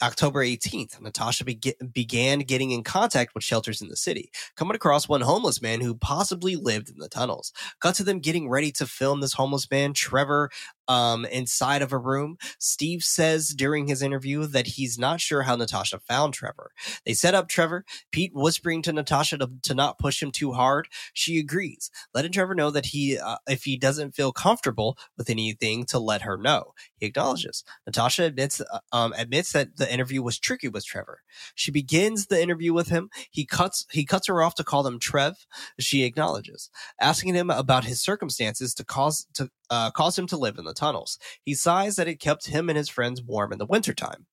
October 18th, Natasha beg- began getting in contact with shelters in the city, coming across one homeless man who possibly lived in the tunnels. Got to them getting ready to film this homeless man, Trevor, um, inside of a room. Steve says during his interview that he's not sure how Natasha found Trevor. They set up Trevor, Pete whispering to Natasha to, to not push him too hard. She agrees, letting Trevor know that he, uh, if he doesn't feel comfortable with anything, to let her know. He acknowledges. Natasha admits, uh, um, admits that the interview was tricky with Trevor. She begins the interview with him. He cuts, he cuts her off to call him Trev. She acknowledges, asking him about his circumstances to cause to uh, cause him to live in the tunnels. He sighs that it kept him and his friends warm in the wintertime.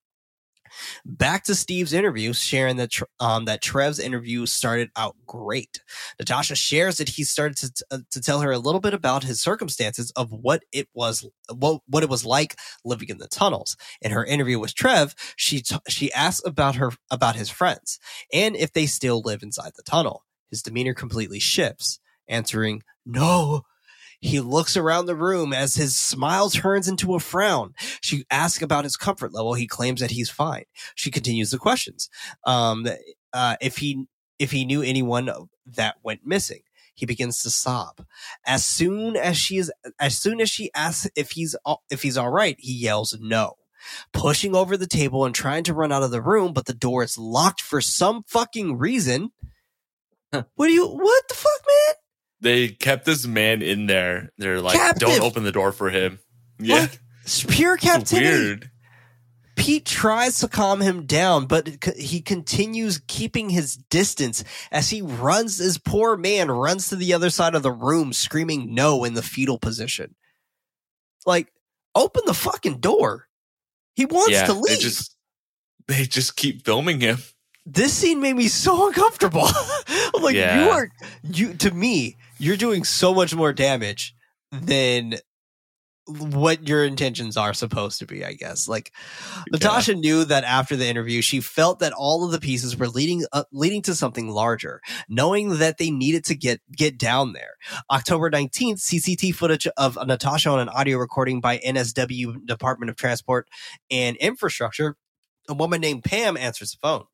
Back to Steve's interview, sharing that um, that Trev's interview started out great. Natasha shares that he started to, uh, to tell her a little bit about his circumstances of what it was what, what it was like living in the tunnels. In her interview with Trev, she t- she asks about her about his friends and if they still live inside the tunnel. His demeanor completely shifts, answering no. He looks around the room as his smile turns into a frown. She asks about his comfort level. He claims that he's fine. She continues the questions. Um, uh, if he if he knew anyone that went missing, he begins to sob. As soon as she is, as soon as she asks if he's if he's all right, he yells no, pushing over the table and trying to run out of the room, but the door is locked for some fucking reason. what do you? What the fuck, man? They kept this man in there. They're like, Captive. don't open the door for him. Yeah, Like, pure captivity. weird. Pete tries to calm him down, but he continues keeping his distance as he runs. This poor man runs to the other side of the room, screaming no in the fetal position. Like, open the fucking door. He wants yeah, to they leave. just they just keep filming him. this scene made me so uncomfortable. I'm like, you are you to me, you're doing so much more damage than what your intentions are supposed to be, I guess. Like Natasha knew that after the interview, she felt that all of the pieces were leading up, leading to something larger, knowing that they needed to get get down there. October 19th, CCT footage of Natasha on an audio recording by NSW Department of Transport and Infrastructure. A woman named Pam answers the phone.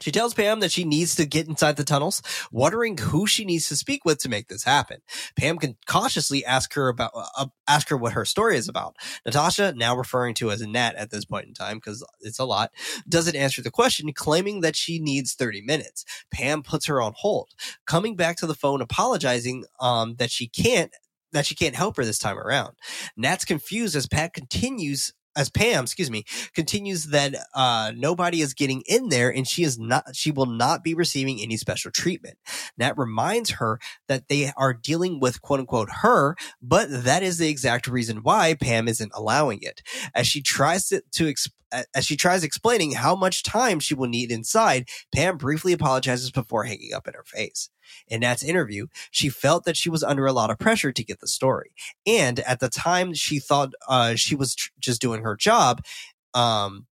She tells Pam that she needs to get inside the tunnels, wondering who she needs to speak with to make this happen. Pam can cautiously ask her about uh, ask her what her story is about. Natasha, now referring to as Nat at this point in time because it's a lot, doesn't answer the question, claiming that she needs 30 minutes. Pam puts her on hold, coming back to the phone, apologizing um, that she can't that she can't help her this time around. Nat's confused as Pat continues as Pam, excuse me, continues that uh, nobody is getting in there and she is not she will not be receiving any special treatment. Nat reminds her that they are dealing with quote unquote her, but that is the exact reason why Pam isn't allowing it. As she tries to, to exp- as she tries explaining how much time she will need inside, Pam briefly apologizes before hanging up in her face. In Nat's interview, she felt that she was under a lot of pressure to get the story. And at the time, she thought uh, she was tr- just doing her job. Um,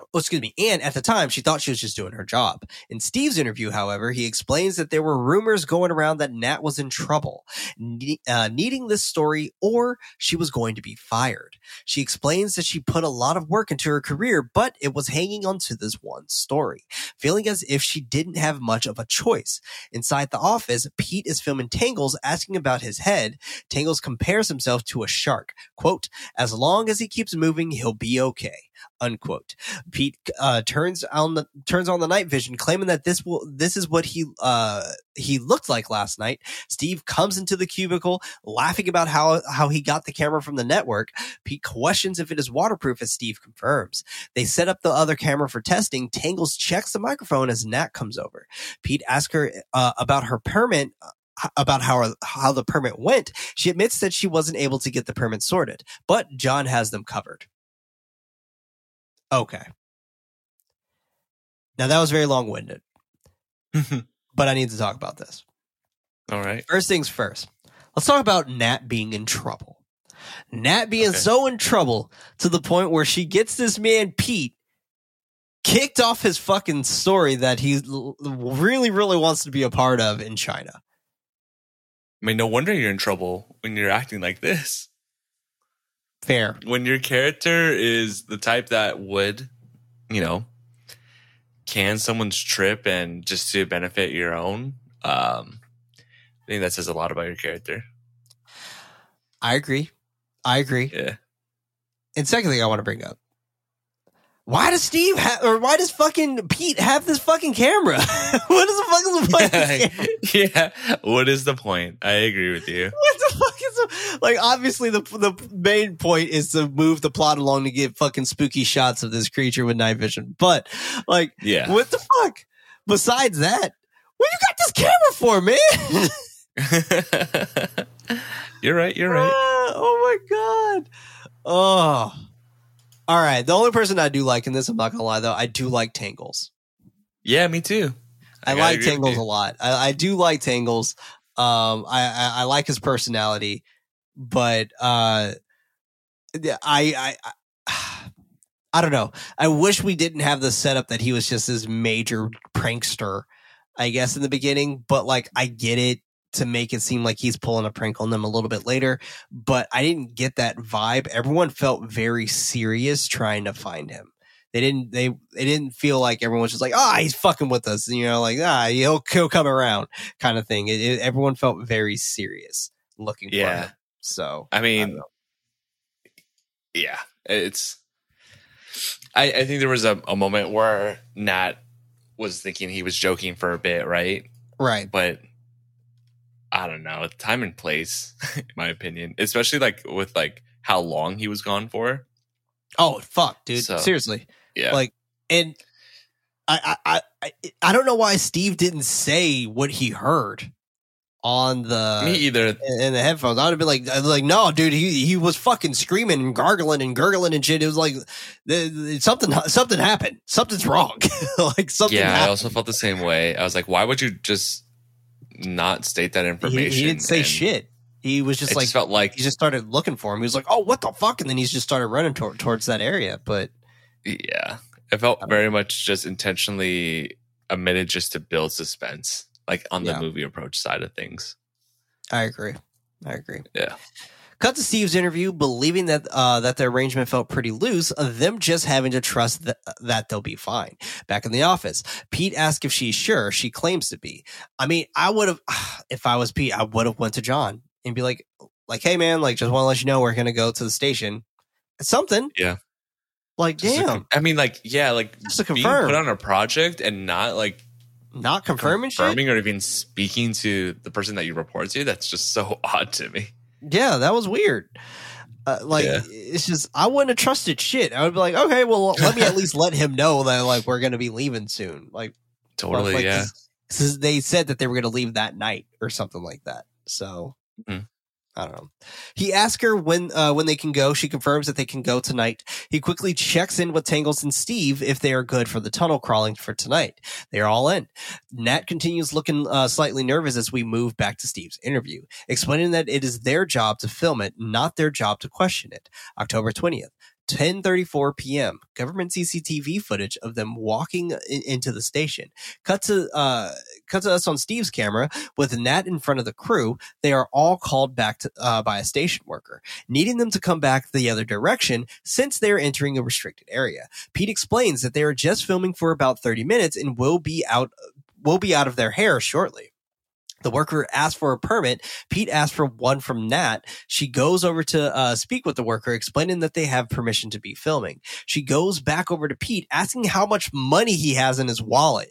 Oh, excuse me. And at the time, she thought she was just doing her job. In Steve's interview, however, he explains that there were rumors going around that Nat was in trouble, ne- uh, needing this story, or she was going to be fired. She explains that she put a lot of work into her career, but it was hanging onto this one story, feeling as if she didn't have much of a choice. Inside the office, Pete is filming Tangles asking about his head. Tangles compares himself to a shark. Quote, as long as he keeps moving, he'll be okay. Unquote. Pete uh, turns on the turns on the night vision, claiming that this will this is what he uh, he looked like last night. Steve comes into the cubicle, laughing about how how he got the camera from the network. Pete questions if it is waterproof, as Steve confirms. They set up the other camera for testing. Tangles checks the microphone as Nat comes over. Pete asks her uh, about her permit. uh, About how how the permit went, she admits that she wasn't able to get the permit sorted, but John has them covered. Okay. Now that was very long winded, mm-hmm. but I need to talk about this. All right. First things first, let's talk about Nat being in trouble. Nat being Okay. so in trouble to the point where she gets this man, Pete, kicked off his fucking story that he really, really wants to be a part of in China. I mean, no wonder you're in trouble when you're acting like this. Fair. When your character is the type that would, you know, can someone's trip and just to benefit your own, um, I think that says a lot about your character. I agree. I agree. Yeah. And second thing I want to bring up. Why does Steve ha- or why does fucking Pete have this fucking camera? what is the fuck is the point? yeah. What is the point? I agree with you. The fuck is the, like? Obviously, the the main point is to move the plot along to get fucking spooky shots of this creature with night vision. But like, Yeah. what the fuck? Besides that, what you got this camera for, man? you're right. You're right. Ah, oh my god. Oh. All right. The only person I do like in this, I'm not gonna lie though, I do like Tangles. Yeah, me too. I, gotta like Tangles a lot. I, I do like Tangles. Um, I, I, I like his personality, but uh, I, I, I, I don't know. I wish we didn't have the setup that he was just this major prankster. I guess in the beginning, but like I get it to make it seem like he's pulling a prank on them a little bit later, but I didn't get that vibe. Everyone felt very serious trying to find him they didn't they they didn't feel like everyone was just like ah he's fucking with us you know like ah he'll he'll come around kind of thing it, it- everyone felt very serious looking for Yeah. him so I mean, know. yeah, it's. I, I think there was a, a moment where Nat was thinking he was joking for a bit, right? right But I don't know, time and place, in my opinion, especially like with like how long he was gone for. oh fuck dude So, seriously Yeah, like and I, I i i don't know why steve didn't say what he heard on the me either. in in the headphones. I would have been like, I'd be like, no, dude, he he was fucking screaming and gargling and gurgling and shit. It was like something something happened. Something's wrong. like something. Yeah, I also felt the same way. I was like, why would you just not state that information? he didn't say And shit. He was just like just felt like he just started looking for him. He was like, oh, what the fuck? And then he's just started running tor- towards that area. But Yeah. It felt very much just intentionally omitted just to build suspense, like on the Yeah. movie approach side of things. I agree. I agree. Yeah. Cut to Steve's interview, believing that uh, that the arrangement felt pretty loose, them just having to trust that, that they'll be fine. Back in the office, Pete asks if she's sure. She claims to be. I mean, I would have, if I was Pete, I would have went to John and be like, like, hey man, like, just want to let you know we're gonna go to the station. Something. Yeah. Like, Just damn, con- I mean, like, yeah, like just to being confirm, put on a project and not like not confirming shit. confirming or even speaking to the person that you report to. That's just so odd to me. Yeah, that was weird. Uh, like Yeah. it's just I wouldn't have trusted shit. I would be like, okay, well, let me at least let him know that like we're gonna be leaving soon. Like, Totally, like, yeah. 'cause- 'cause they said that they were gonna leave that night or something like that. So Mhm. I don't know. He asks her when uh, when they can go. She confirms that they can go tonight. He quickly checks in with Tangles and Steve if they are good for the tunnel crawling for tonight. They are all in. Nat continues looking uh, slightly nervous as we move back to Steve's interview, explaining that it is their job to film it, not their job to question it. October 20th. 10:34 p.m. Government CCTV footage of them walking in, into the station. Cut to uh, cut to us on Steve's camera with Nat in front of the crew. They are all called back to, uh, by a station worker, needing them to come back the other direction since they are entering a restricted area. Pete explains that they are just filming for about 30 minutes and will be out will be out of their hair shortly. The worker asked for a permit. Pete asked for one from Nat. She goes over to uh, speak with the worker, explaining that they have permission to be filming. She goes back over to Pete, asking how much money he has in his wallet.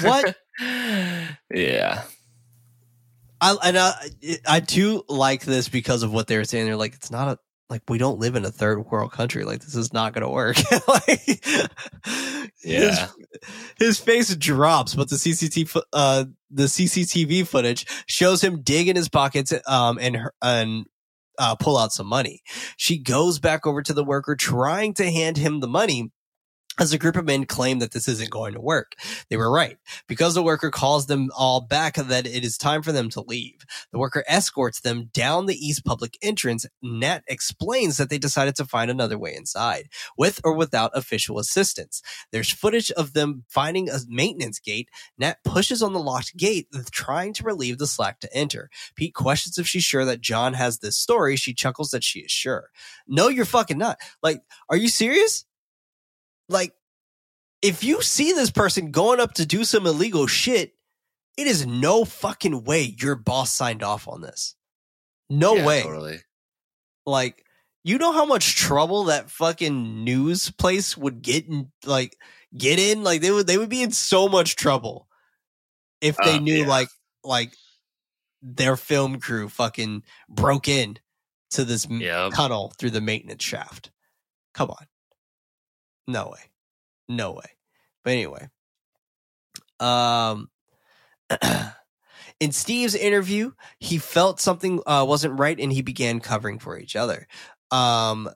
What? yeah. I and I, I do like this because of what they were saying. They're like, it's not a like we don't live in a third world country. Like this is not going to work. like, Yeah. his, his face drops, but the CCTV uh the CCTV footage shows him dig in his pockets um and her- and uh, pull out some money. She goes back over to the worker, trying to hand him the money. As a group of men claim that this isn't going to work. They were right. Because the worker calls them all back that it is time for them to leave. The worker escorts them down the east public entrance. Nat explains that they decided to find another way inside, with or without official assistance. There's footage of them finding a maintenance gate. Nat pushes on the locked gate, trying to relieve the slack to enter. Pete questions if she's sure that John has this story. She chuckles that she is sure. No, you're fucking not. Like, are you serious? Like, if you see this person going up to do some illegal shit, it is no fucking way your boss signed off on this. No Yeah, way. Totally. Like, you know how much trouble that fucking news place would get in, like, get in? Like, they would, they would be in so much trouble if they Uh, knew, yeah. like, like their film crew fucking broke in to this Yep. tunnel through the maintenance shaft. Come on. No way. No way. But anyway. Um in Steve's interview, he felt something uh, wasn't right and he began covering for each other. Um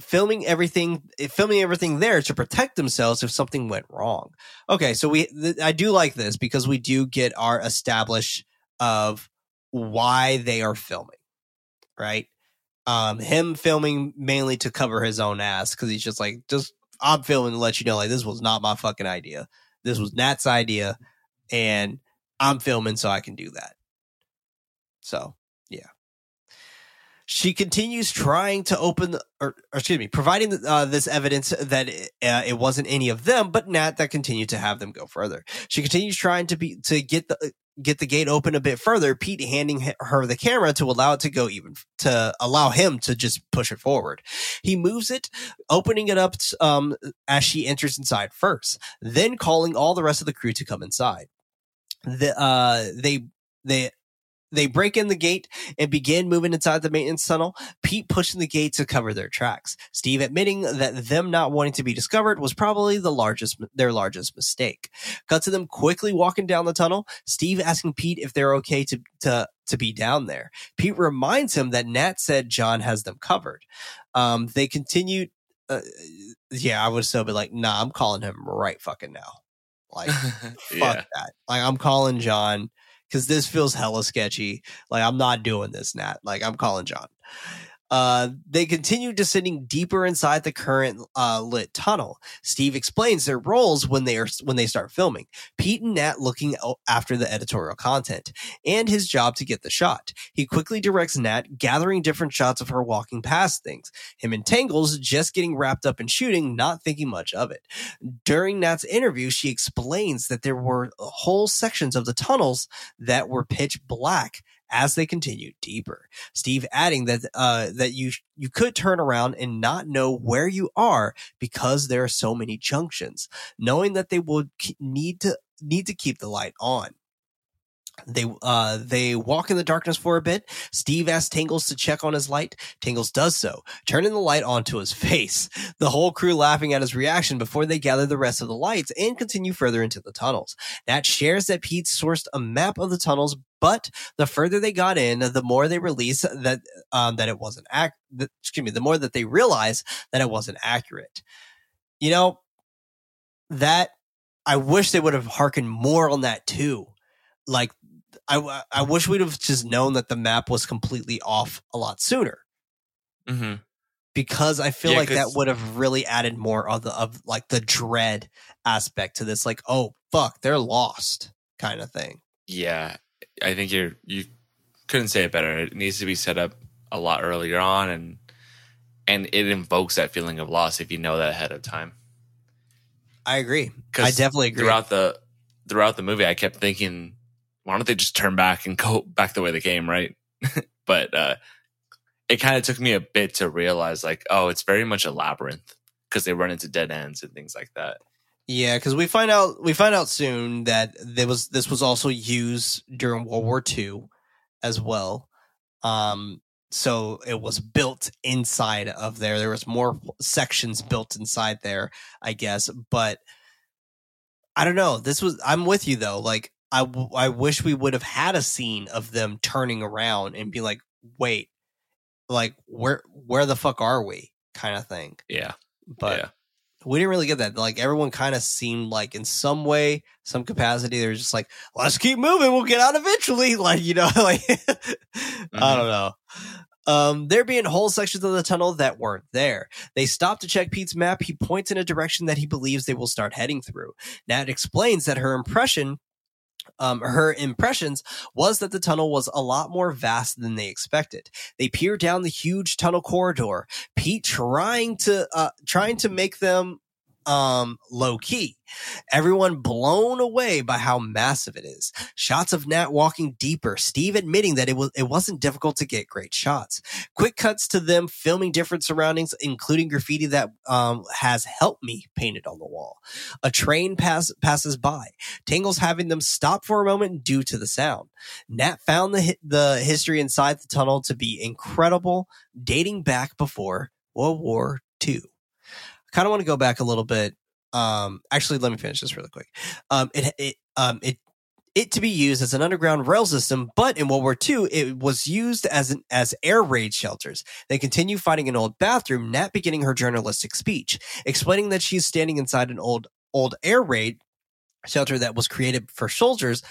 filming everything filming everything there to protect themselves if something went wrong. Okay, so we th- I do like this because we do get our establish of why they are filming. Right? Um him filming mainly to cover his own ass cuz he's just like just I'm filming to let you know like this was not my fucking idea. This was Nat's idea and I'm filming so I can do that. So, yeah. She continues trying to open, the, or, or excuse me, providing uh, this evidence that uh, it wasn't any of them, but Nat that continued to have them go further. She continues trying to be to get the get the gate open a bit further. Pete handing her the camera to allow it to go even to allow him to just push it forward. He moves it, opening it up um, as she enters inside first, then calling all the rest of the crew to come inside the uh they they they break in the gate and begin moving inside the maintenance tunnel. Pete pushing the gate to cover their tracks. Steve admitting that them not wanting to be discovered was probably the largest their largest mistake. Cut to them quickly walking down the tunnel. Steve asking Pete if they're okay to to to be down there. Pete reminds him that Nat said John has them covered. Um, they continue. Uh, yeah, I would still be like, nah, I'm calling him right fucking now. Like, fuck yeah. that. Like I'm calling John because this feels hella sketchy. Like I'm not doing this, Nat. Like I'm calling John. Uh, they continue descending deeper inside the current uh, lit tunnel. Steve explains their roles when they are when they start filming. Pete and Nat looking after the editorial content and his job to get the shot. He quickly directs Nat, gathering different shots of her walking past things. Him and Tangles just getting wrapped up in shooting, not thinking much of it. During Nat's interview, she explains that there were whole sections of the tunnels that were pitch black as they continued deeper. Steve adding that uh, that you you could turn around and not know where you are because there are so many junctions, knowing that they would need to need to keep the light on. They uh they walk in the darkness for a bit. Steve asks Tingles to check on his light. Tingles does so, turning the light onto his face. The whole crew laughing at his reaction before they gather the rest of the lights and continue further into the tunnels. Nat shares that Pete sourced a map of the tunnels, but the further they got in, the more they release that um that it wasn't ac- that, excuse me, the more that they realize that it wasn't accurate. You know, that I wish they would have hearkened more on that too. Like I, I wish we'd have just known that the map was completely off a lot sooner hmm because I feel Yeah, like that would have really added more of the of like the dread aspect to this. Like, oh fuck, they're lost kind of thing. Yeah, I think you're you couldn't say it better. It needs to be set up a lot earlier on, and and it invokes that feeling of loss if you know that ahead of time. I agree. I definitely agree. Throughout the throughout the movie, I kept thinking, why don't they just turn back and go back the way they came, right? but uh, it kind of took me a bit to realize, like, oh, it's very much a labyrinth because they run into dead ends and things like that. Yeah, because we find out we find out soon that there was this was also used during World War II as well. Um, so it was built inside of there. There was more sections built inside there, I guess. But I don't know. This was I'm with you though. Like I w- I wish we would have had a scene of them turning around and be like, wait, like where where the fuck are we? Kind of thing. Yeah, But yeah, we didn't really get that. Like everyone kind of seemed like in some way, some capacity, they're just like, let's keep moving. We'll get out eventually. Like, you know, like, I don't know. Um, there being whole sections of the tunnel that weren't there. They stop to check Pete's map. He points in a direction that he believes they will start heading through. Nat explains that her impression um, her impressions was that the tunnel was a lot more vast than they expected. They peer down the huge tunnel corridor. Pete trying to uh, trying to make them um low key. Everyone blown away by how massive it is. Shots of Nat walking deeper, Steve admitting that it was it wasn't difficult to get great shots. Quick cuts to them filming different surroundings, including graffiti that um has helped me painted on the wall. A train pass passes by. Tangles having them stop for a moment due to the sound. Nat found the the history inside the tunnel to be incredible, dating back before World War II. Kind of want to go back a little bit. Um, actually, let me finish this really quick. Um, it it um it it to be used as an underground rail system, but in World War II, it was used as an as air raid shelters. They continue fighting an old bathroom. Nat beginning her journalistic speech, explaining that she's standing inside an old old air raid shelter that was created for soldiers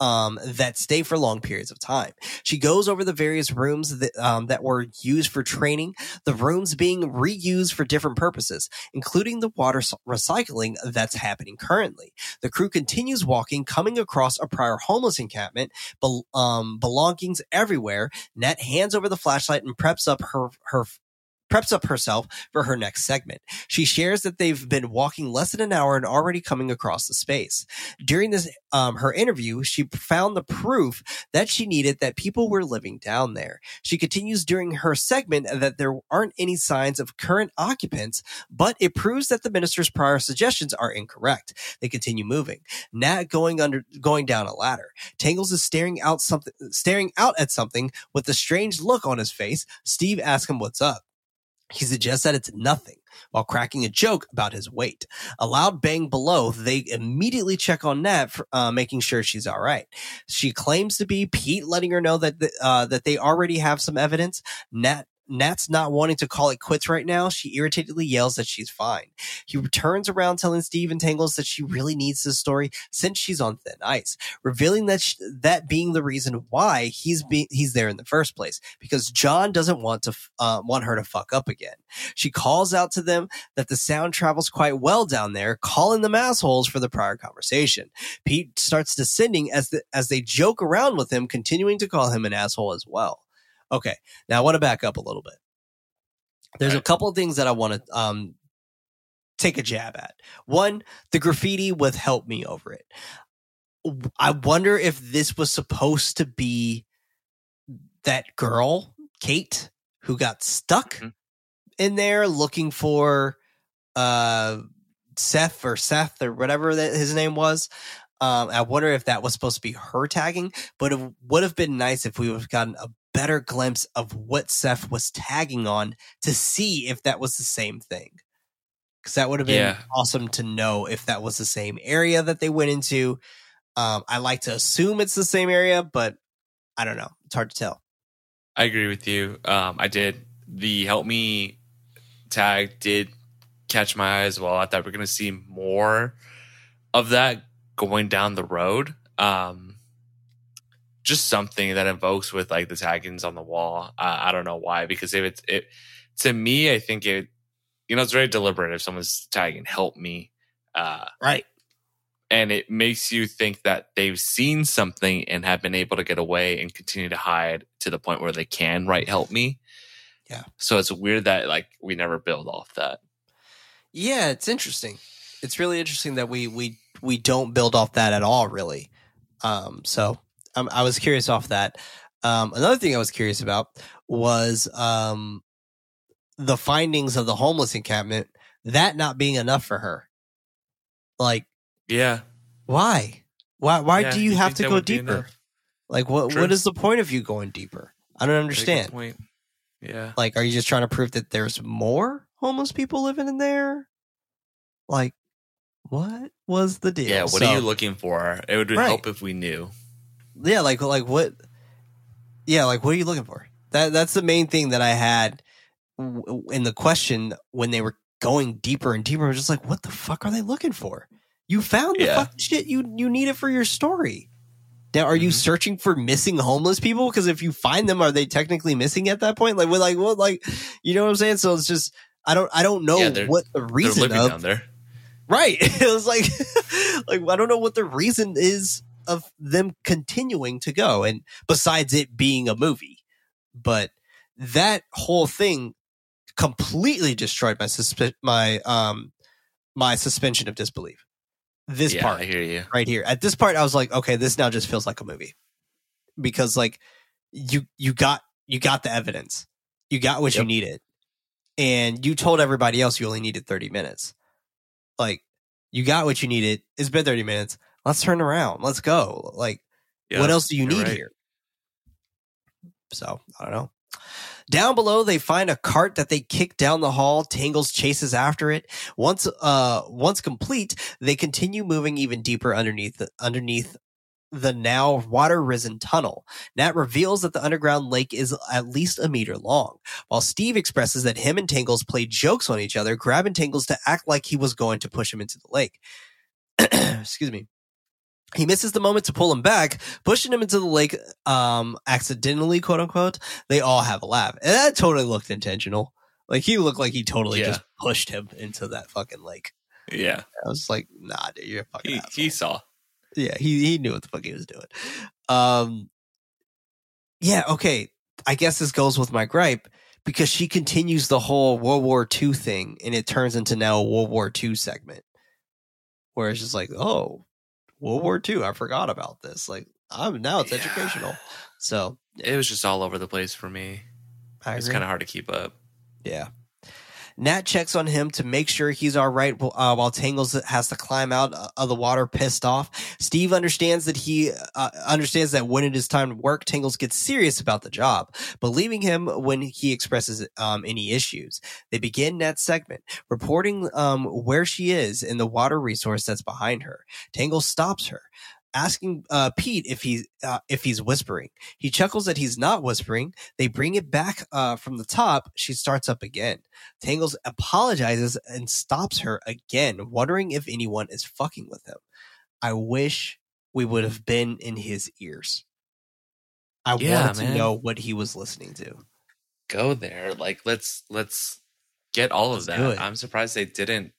um, that stay for long periods of time. She goes over the various rooms that, um, that were used for training, the rooms being reused for different purposes, including the water recycling that's happening currently. The crew continues walking, coming across a prior homeless encampment, bel- um, belongings everywhere. Nat hands over the flashlight and preps up her, her preps up herself for her next segment. She shares that they've been walking less than an hour and already coming across the space. During this, um, her interview, she found the proof that she needed that people were living down there. She continues during her segment that there aren't any signs of current occupants, but it proves that the minister's prior suggestions are incorrect. They continue moving. Nat going under, going down a ladder. Tangles is staring out something, staring out at something with a strange look on his face. Steve asks him what's up. He suggests that it's nothing while cracking a joke about his weight. A loud bang below, they immediately check on Nat, for, uh, making sure she's all right. She claims to be Pete, letting her know that the, uh, that they already have some evidence. Nat Nat's not wanting to call it quits right now. She irritatedly yells that she's fine. He returns around telling Steve and Tangles that she really needs this story since she's on thin ice, revealing that that being the reason why he's be- he's there in the first place because John doesn't want to uh, want her to fuck up again. She calls out to them that the sound travels quite well down there, calling them assholes for the prior conversation. Pete starts descending as the, as they joke around with him, continuing to call him an asshole as well. Okay, now I want to back up a little bit. There's a couple of things that I want to um, take a jab at. One, the graffiti with "Help Me" over it. I wonder if this was supposed to be that girl, Kate, who got stuck Mhm. in there looking for uh Seth or Seth or whatever that his name was. Um, I wonder if that was supposed to be her tagging, but it would have been nice if we would have gotten a better glimpse of what Seth was tagging on to see if that was the same thing. Because that would have been Yeah. awesome to know if that was the same area that they went into. Um, I like to assume it's the same area, but I don't know. It's hard to tell. I agree with you. Um, I did the help me tag did catch my eye as well. I thought we are going to see more of that going down the road. Um, just something that invokes with like the taggings on the wall. Uh, I don't know why, because if it's it to me, I think it, you know, it's very deliberate if someone's tagging help me. Uh, Right. and it makes you think that they've seen something and have been able to get away and continue to hide to the point where they can write help me Yeah. so it's weird that like we never build off that Yeah, it's interesting. It's really interesting that we we we don't build off that at all, really. Um, so um, I was curious off that. Um, another thing I was curious about was um, the findings of the homeless encampment. That not being enough for her. Like, yeah why? Why? Why Yeah, do you you have to go deeper? Like, what? True. What is the point of you going deeper? I don't understand. point. yeah Like, are you just trying to prove that there's more homeless people living in there? Like, what was the deal? yeah what So- are you looking for it would Right. help if we knew Yeah, like, like what? Yeah, like what are you looking for? That that's the main thing that I had w- in the question when they were going deeper and deeper. I was just like, what the fuck are they looking for? You found the Yeah. fucking shit you you need it for your story. Now, are you Mhm. searching for missing homeless people? Because if you find them, are they technically missing at that point? Like, what, like, what, like, you know what I'm saying? So it's just, I don't, I don't know Yeah, what the reason of down there Right. It was like, like I don't know what the reason is of them continuing to go, and besides it being a movie, but that whole thing completely destroyed my my um my suspension of disbelief. This yeah part i hear you right here. At this part, I was like, okay, this now just feels like a movie because like you you got you got the evidence, you got what you needed, and you told everybody else you only needed thirty minutes. Like you got what you needed. It's been thirty minutes. Let's turn around. Let's go. Like Yeah, what else do you need right. here? So I don't know. Down below, they find a cart that they kick down the hall. Tangles chases after it. Once, uh, once complete, they continue moving even deeper underneath the, underneath the now water risen tunnel. Nat reveals that the underground lake is at least a meter long, while Steve expresses that him and Tangles play jokes on each other, grabbing Tangles to act like he was going to push him into the lake. Excuse me. He misses the moment to pull him back, pushing him into the lake um accidentally, quote unquote. They all have a laugh. And that totally looked intentional. Like he looked like he totally Yeah. just pushed him into that fucking lake. yeah I was like, nah, dude, you're a fucking he, asshole. he saw Yeah, he he knew what the fuck he was doing. Um Yeah, okay. I guess this goes with my gripe because she continues the whole World War II thing and it turns into now a World War II segment. Where it's just like, oh, World War mm-hmm. II, I forgot about this. Like I'm now it's Yeah. educational. So it was just all over the place for me I it's kind of hard to keep up Yeah. Nat checks on him to make sure he's all right uh, while Tangles has to climb out uh, of the water pissed off. Steve understands that he uh, understands that when it is time to work, Tangles gets serious about the job, believing him when he expresses um, any issues. They begin Nat's segment, reporting um, where she is in the water resource that's behind her. Tangles stops her. Asking uh, Pete if he uh, if he's whispering, he chuckles that he's not whispering, they bring it back uh, from the top. She starts up again. Tangles apologizes and stops her again, wondering if anyone is fucking with him. I wish we would have been in his ears. I Yeah, wanted to man. know what he was listening to. go there like let's let's get all Let's of that i'm surprised they didn't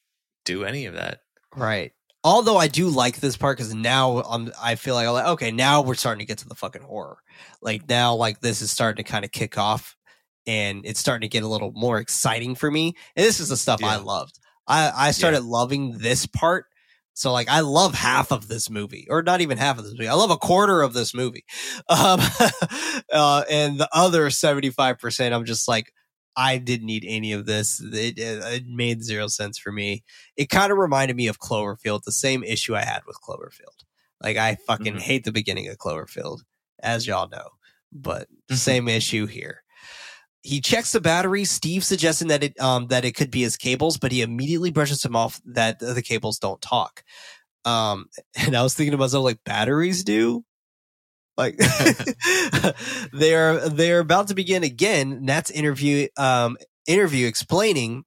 do any of that Right. Although I do like this part because now I'm, I feel like, I'm like, okay, now we're starting to get to the fucking horror. Like now, like this is starting to kind of kick off and it's starting to get a little more exciting for me. And this is the stuff I loved. I, I started loving this part. So like I love half of this movie, or not even half of this movie. I love a quarter of this movie, um, uh, and the other seventy five percent, I'm just like, I didn't need any of this. It, it, it made zero sense for me. It kind of reminded me of Cloverfield, the same issue I had with Cloverfield. Like I fucking Mhm. hate the beginning of Cloverfield, as y'all know. But Mhm. same issue here. He checks the battery. Steve suggesting that it um that it could be his cables, but he immediately brushes him off that the cables don't talk. Um, and I was thinking to myself, like batteries do. Like they're they're about to begin again. Nat's interview um interview explaining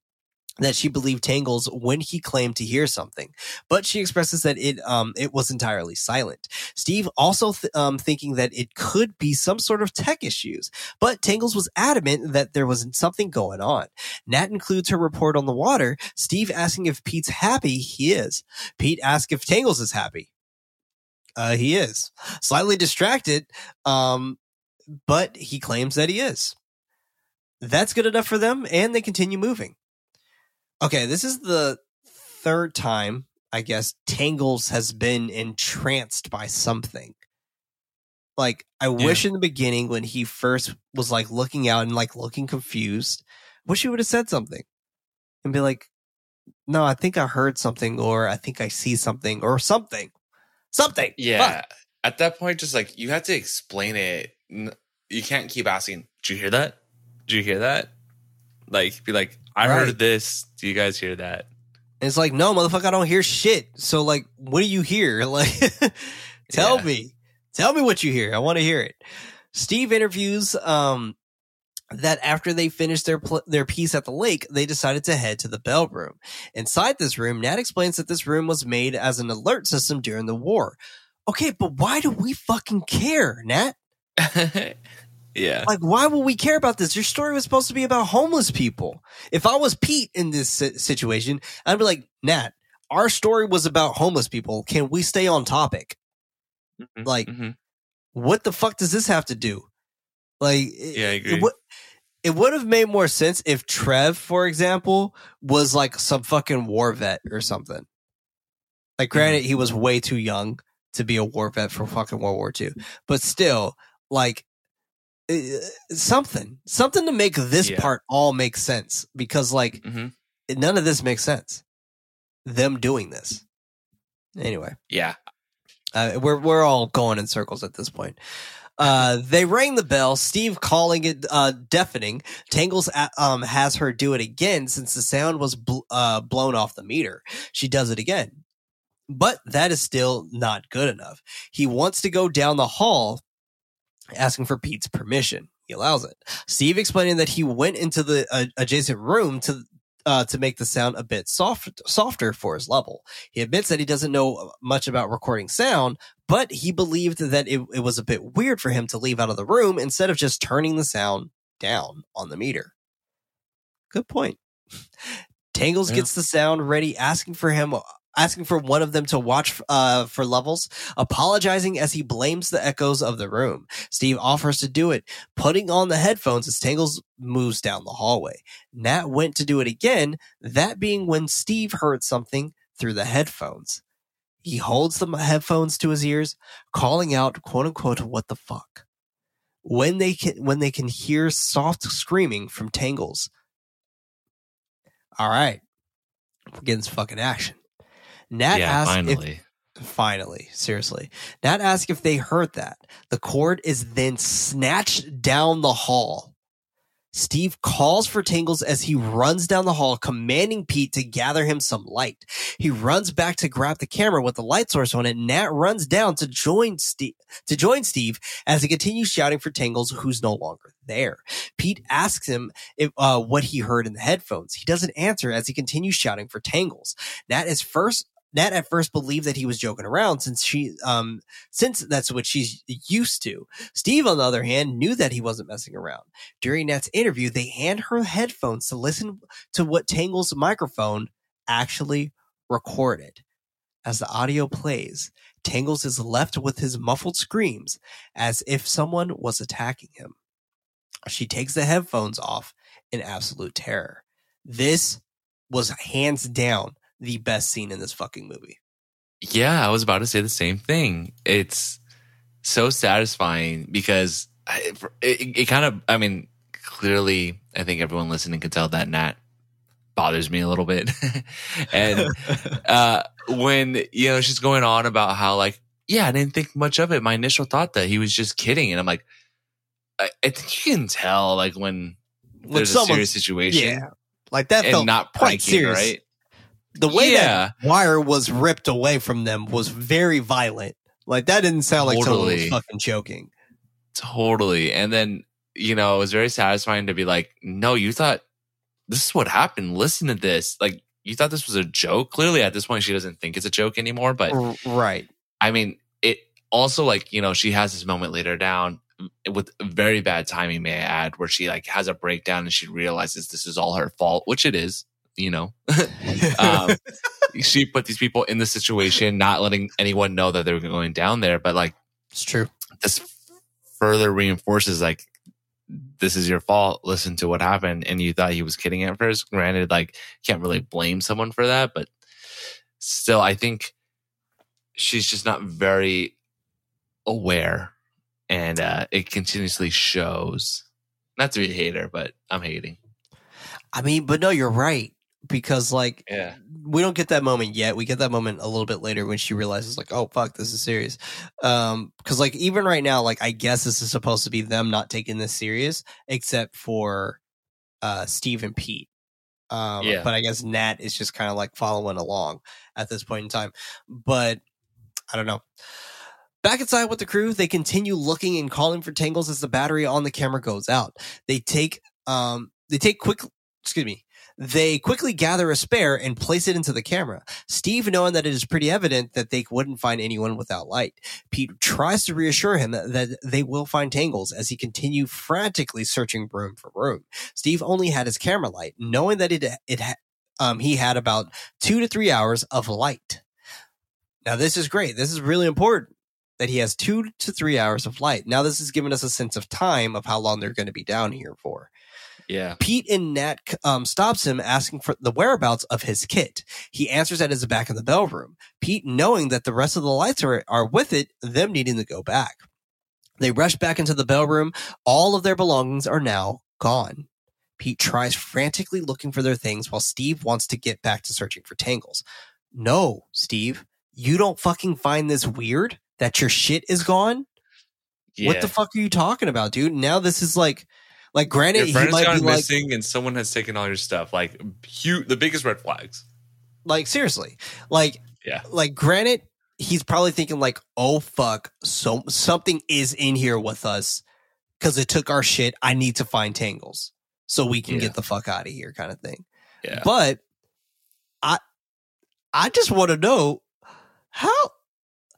that she believed Tangles when he claimed to hear something, but she expresses that it um it was entirely silent. Steve also th- um thinking that it could be some sort of tech issues, but Tangles was adamant that there was something going on. Nat includes her report on the water. Steve asking if Pete's happy, he is. Pete asks if Tangles is happy. Uh, he is slightly distracted, um, but he claims that he is. That's good enough for them, and they continue moving. Okay, this is the third time, I guess, Tangles has been entranced by something. Like, I wish in the beginning when he first was like looking out and like looking confused, wish he would have said something and be like, no, I think I heard something, or I think I see something, or something. Something. Yeah. Fuck. At that point, just like you have to explain it. You can't keep asking, Did you hear that? Did you hear that? Like, be like, I Right. heard this. Do you guys hear that? And it's like, no, motherfucker, I don't hear shit. So, like, what do you hear? Like, tell Yeah. me. Tell me what you hear. I want to hear it. Steve interviews um, that after they finished their pl- their piece at the lake, they decided to head to the bell room. Inside this room, Nat explains that this room was made as an alert system during the war. Okay, but why do we fucking care, Nat? yeah. Like, why will we care about this? Your story was supposed to be about homeless people. If I was Pete in this situation, I'd be like, Nat, our story was about homeless people. Can we stay on topic? Like, Mhm. what the fuck does this have to do? Like, Yeah, I agree. It, it would have made more sense if Trev, for example, was like some fucking war vet or something. Like, Mm-hmm. granted, he was way too young to be a war vet for fucking World War II, but still, like, something, something to make this Yeah. part all make sense because, like, Mhm. none of this makes sense. Them doing this. Anyway. yeah. Uh, we're we're all going in circles at this point. Uh, they rang the bell. Steve calling it uh, deafening. Tangles um, has her do it again since the sound was bl- uh, blown off the meter. She does it again, but that is still not good enough. He wants to go down the hall, asking for Pete's permission. He allows it. Steve explaining that he went into the uh, adjacent room to uh, to make the sound a bit soft, softer for his level. He admits that he doesn't know much about recording sound, but he believed that it, it was a bit weird for him to leave out of the room instead of just turning the sound down on the meter. Good point. Tangles Yeah. gets the sound ready, asking for him, asking for one of them to watch uh, for levels, apologizing as he blames the echoes of the room. Steve offers to do it, putting on the headphones as Tangles moves down the hallway. Nat went to do it again, that being when Steve heard something through the headphones. He holds the headphones to his ears, calling out quote unquote what the fuck. When they can when they can hear soft screaming from Tangles. All right. We're getting fucking action. Nat yeah, asks if finally. Finally, seriously. Nat asks if they heard that. The cord is then snatched down the hall. Steve calls for Tingles as he runs down the hall, commanding Pete to gather him some light. He runs back to grab the camera with the light source on it. Nat runs down to join Steve to join Steve as he continues shouting for Tingles, who's no longer there. Pete asks him if, uh, what he heard in the headphones. He doesn't answer as he continues shouting for Tangles. Nat is first Nat at first believed that he was joking around since she um since that's what she's used to. Steve, on the other hand, knew that he wasn't messing around. During Nat's interview, they hand her headphones to listen to what Tangle's microphone actually recorded. As the audio plays, Tangles is left with his muffled screams as if someone was attacking him. She takes the headphones off in absolute terror. This was hands down the best scene in this fucking movie. Yeah, I was about to say the same thing. It's so satisfying because I- it, it kind of, I mean, clearly, I think everyone listening can tell that Nat bothers me a little bit. and uh, when, you know, she's going on about how, like, yeah, I didn't think much of it. My initial thought that he was just kidding, and I'm like, I, I think you can tell like when When there's a serious situation Yeah, like that and felt not quite pranking, serious. right? The way Yeah. that wire was ripped away from them was very violent. Like that didn't sound like someone was Totally. fucking choking. Totally. And then, you know, it was very satisfying to be like, no, you thought this is what happened. Listen to this. Like, you thought this was a joke. Clearly, at this point, she doesn't think it's a joke anymore. But right. I mean, it also, like, you know, she has this moment later down with very bad timing, may I add, where she like has a breakdown and she realizes this is all her fault, which it is, you know. um, she put these people in the situation, not letting anyone know that they were going down there. But like, it's true. this further reinforces like this is your fault listen to what happened and you thought he was kidding at first granted like can't really blame someone for that but still i think she's just not very aware and uh it continuously shows not to be a hater but i'm hating I mean, but no, you're right because like yeah we don't get that moment yet. We get that moment a little bit later when she realizes like, oh fuck, this is serious. Um, because like even right now, like I guess this is supposed to be them not taking this serious, except for uh Steve and Pete. Um, Yeah. but I guess Nat is just kind of like following along at this point in time. But I don't know. Back inside with the crew, they continue looking and calling for tangles as the battery on the camera goes out. They take um they take quick excuse me. They quickly gather a spare and place it into the camera. Steve, knowing that it is pretty evident that they wouldn't find anyone without light, Pete tries to reassure him that, they will find tangles as he continue frantically searching room for room. Steve only had his camera light, knowing that it it um he had about two to three hours of light. Now this is great. This is really important that he has two to three hours of light. Now this is giving us a sense of time of how long they're going to be down here for. Yeah Pete and Nat um, stops him asking for the whereabouts of his kit. He answers that it's back in the bell room. Pete, knowing that the rest of the lights are, are with it, them needing to go back. They rush back into the bell room. All of their belongings are now gone. Pete tries frantically looking for their things while Steve wants to get back to searching for tangles. No, Steve, you don't fucking find this weird that your shit is gone? yeah What the fuck are you talking about, dude? Now this is like, like granted, your he friend's might gone be like, missing and someone has taken all your stuff. Like huge the biggest red flags. Like seriously. Like Yeah. like granted he's probably thinking like oh fuck so something is in here with us because it took our shit. I need to find tangles so we can Yeah. get the fuck out of here kind of thing. Yeah. But i i just want to know how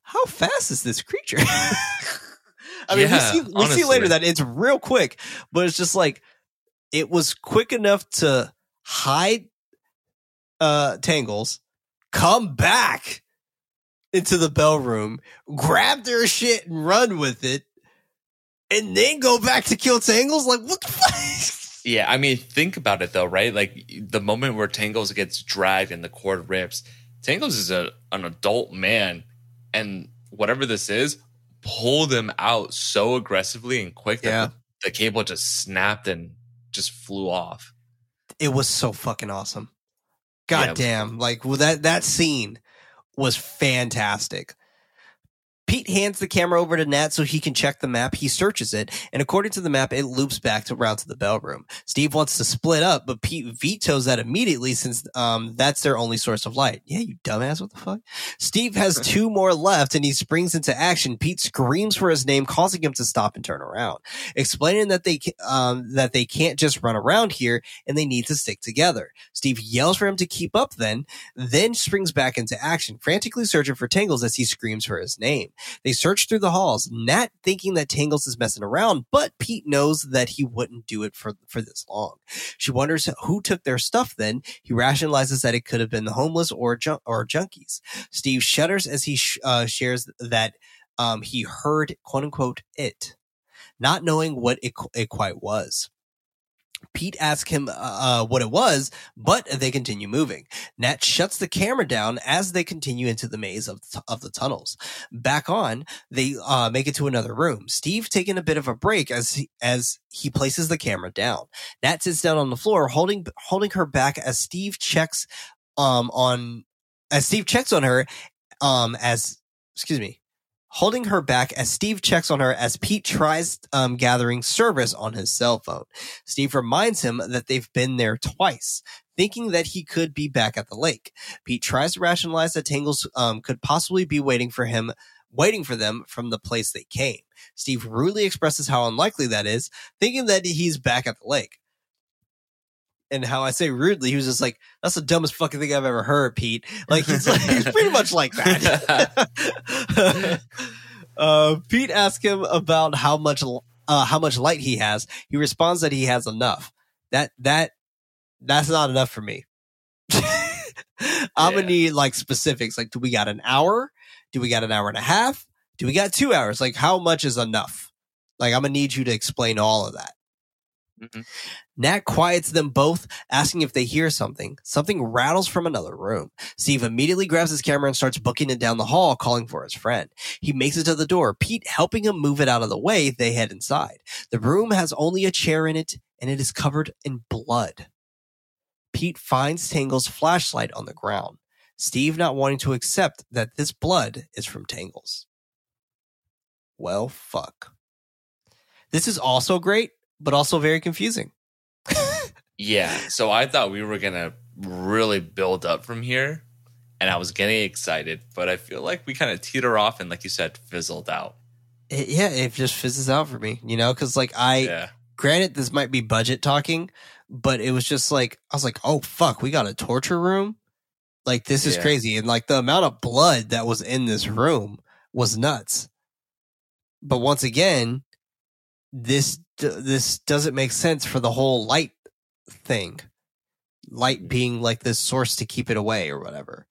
how fast is this creature i mean Yeah, we see we see later that it's real quick but it's just like it was quick enough to hide uh tangles come back into the bell room grab their shit and run with it and then go back to kill tangles? Like what the fuck? Yeah, I mean, think about it though, right? Like the moment where Tangles gets dragged and the cord rips, Tangles is a an adult man, and whatever this is, pulled them out so aggressively and quick that Yeah. the, the cable just snapped and just flew off. it was so fucking awesome. Yeah, God was damn. Like well, that that scene was fantastic. Pete hands the camera over to Nat so he can check the map. He searches it, and according to the map, it loops back to around to the bell room. Steve wants to split up, but Pete vetoes that immediately since um that's their only source of light. Yeah, you dumbass, what the fuck? Steve has two more left and he springs into action. Pete screams for his name, causing him to stop and turn around, explaining that they um that they can't just run around here and they need to stick together. Steve yells for him to keep up then, then springs back into action, frantically searching for Tangles as he screams for his name. They search through the halls, Nat thinking that Tangles is messing around, but Pete knows that he wouldn't do it for, for this long. She wonders who took their stuff then. He rationalizes that it could have been the homeless or, or junkies. Steve shudders as he sh- uh, shares that um, he heard, quote unquote, it, not knowing what it, it quite was. Pete asks him uh, what it was, but they continue moving. Nat shuts the camera down as they continue into the maze of, of the tunnels. Back on, they uh, make it to another room. Steve taking a bit of a break as he, as he places the camera down. Nat sits down on the floor, holding holding her back as Steve checks um on as Steve checks on her um as excuse me holding her back as Steve checks on her as Pete tries um, gathering service on his cell phone. Steve reminds him that they've been there twice, thinking that he could be back at the lake. Pete tries to rationalize that Tangles um, could possibly be waiting for him, waiting for them from the place they came. Steve rudely expresses how unlikely that is, thinking that he's back at the lake. And how I say rudely, he was just like, "That's the dumbest fucking thing I've ever heard, Pete." Like he's like, he's pretty much like that. uh, Pete asks him about how much uh, how much light he has. He responds that he has enough. That that that's not enough for me. I'm gonna need like specifics. Like, do we got an hour? Do we got an hour and a half? Do we got two hours? Like, how much is enough? Like, I'm gonna need you to explain all of that. Mhm. Nat quiets them both, asking if they hear something. Something rattles from another room. Steve immediately grabs his camera and starts booking it down the hall, calling for his friend. He makes it to the door, Pete helping him move it out of the way. They head inside. The room has only a chair in it, and it is covered in blood. Pete finds Tangle's flashlight on the ground. Steve not wanting to accept that this blood is from Tangles. Well, fuck. This is also great, but also very confusing. Yeah. So I thought we were gonna really build up from here, and I was getting excited, but I feel like we kind of teeter off and, like you said, fizzled out. It- yeah, it just fizzes out for me, you know, because like I, yeah. granted, this might be budget talking, but it was just like, I was like, oh fuck, we got a torture room? Like, this is Yeah. crazy. And like the amount of blood that was in this room was nuts. But once again, this, this doesn't make sense for the whole light thing. Light being like this source to keep it away or whatever.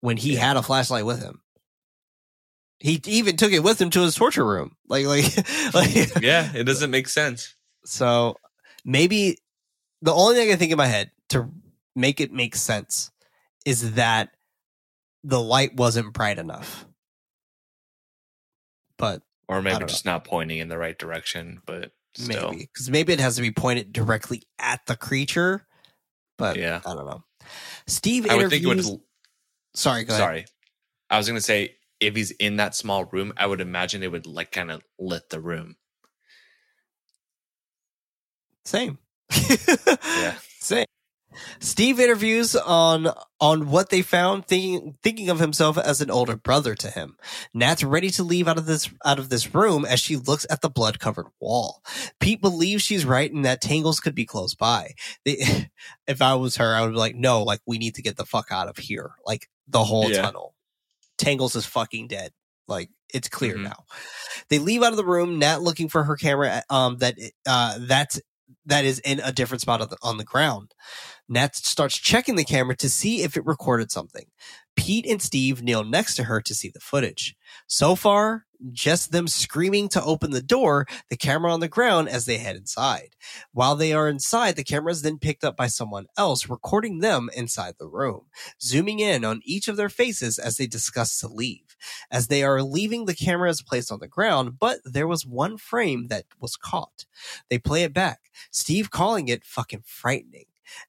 When he Yeah. had a flashlight with him. He even took it with him to his torture room. Like, like, like, Yeah. It doesn't make sense. so maybe the only thing I can think in my head to make it make sense is that the light wasn't bright enough. But Or maybe just not pointing in the right direction, but still. maybe because maybe it has to be pointed directly at the creature. But Yeah. I don't know. Steve I would think it would. sorry, go ahead. Sorry. I was going to say, if he's in that small room, I would imagine it would like kind of lit the room. Same. Yeah. Same. Steve interviews on on what they found, thinking thinking of himself as an older brother to him. Nat's ready to leave out of this out of this room as she looks at the blood covered wall. Pete believes she's right and that Tangles could be close by. They, if I was her, I would be like, no, like we need to get the fuck out of here. Like the whole Yeah. tunnel. Tangles is fucking dead. Like it's clear Mhm. now. They leave out of the room. Nat looking for her camera. Um, that uh, that's that is in a different spot on the, on the ground. Nat starts checking the camera to see if it recorded something. Pete and Steve kneel next to her to see the footage. So far, just them screaming to open the door, the camera on the ground as they head inside. While they are inside, the camera is then picked up by someone else recording them inside the room, zooming in on each of their faces as they discuss to leave. As they are leaving, the camera is placed on the ground, but there was one frame that was caught. They play it back, Steve calling it fucking frightening.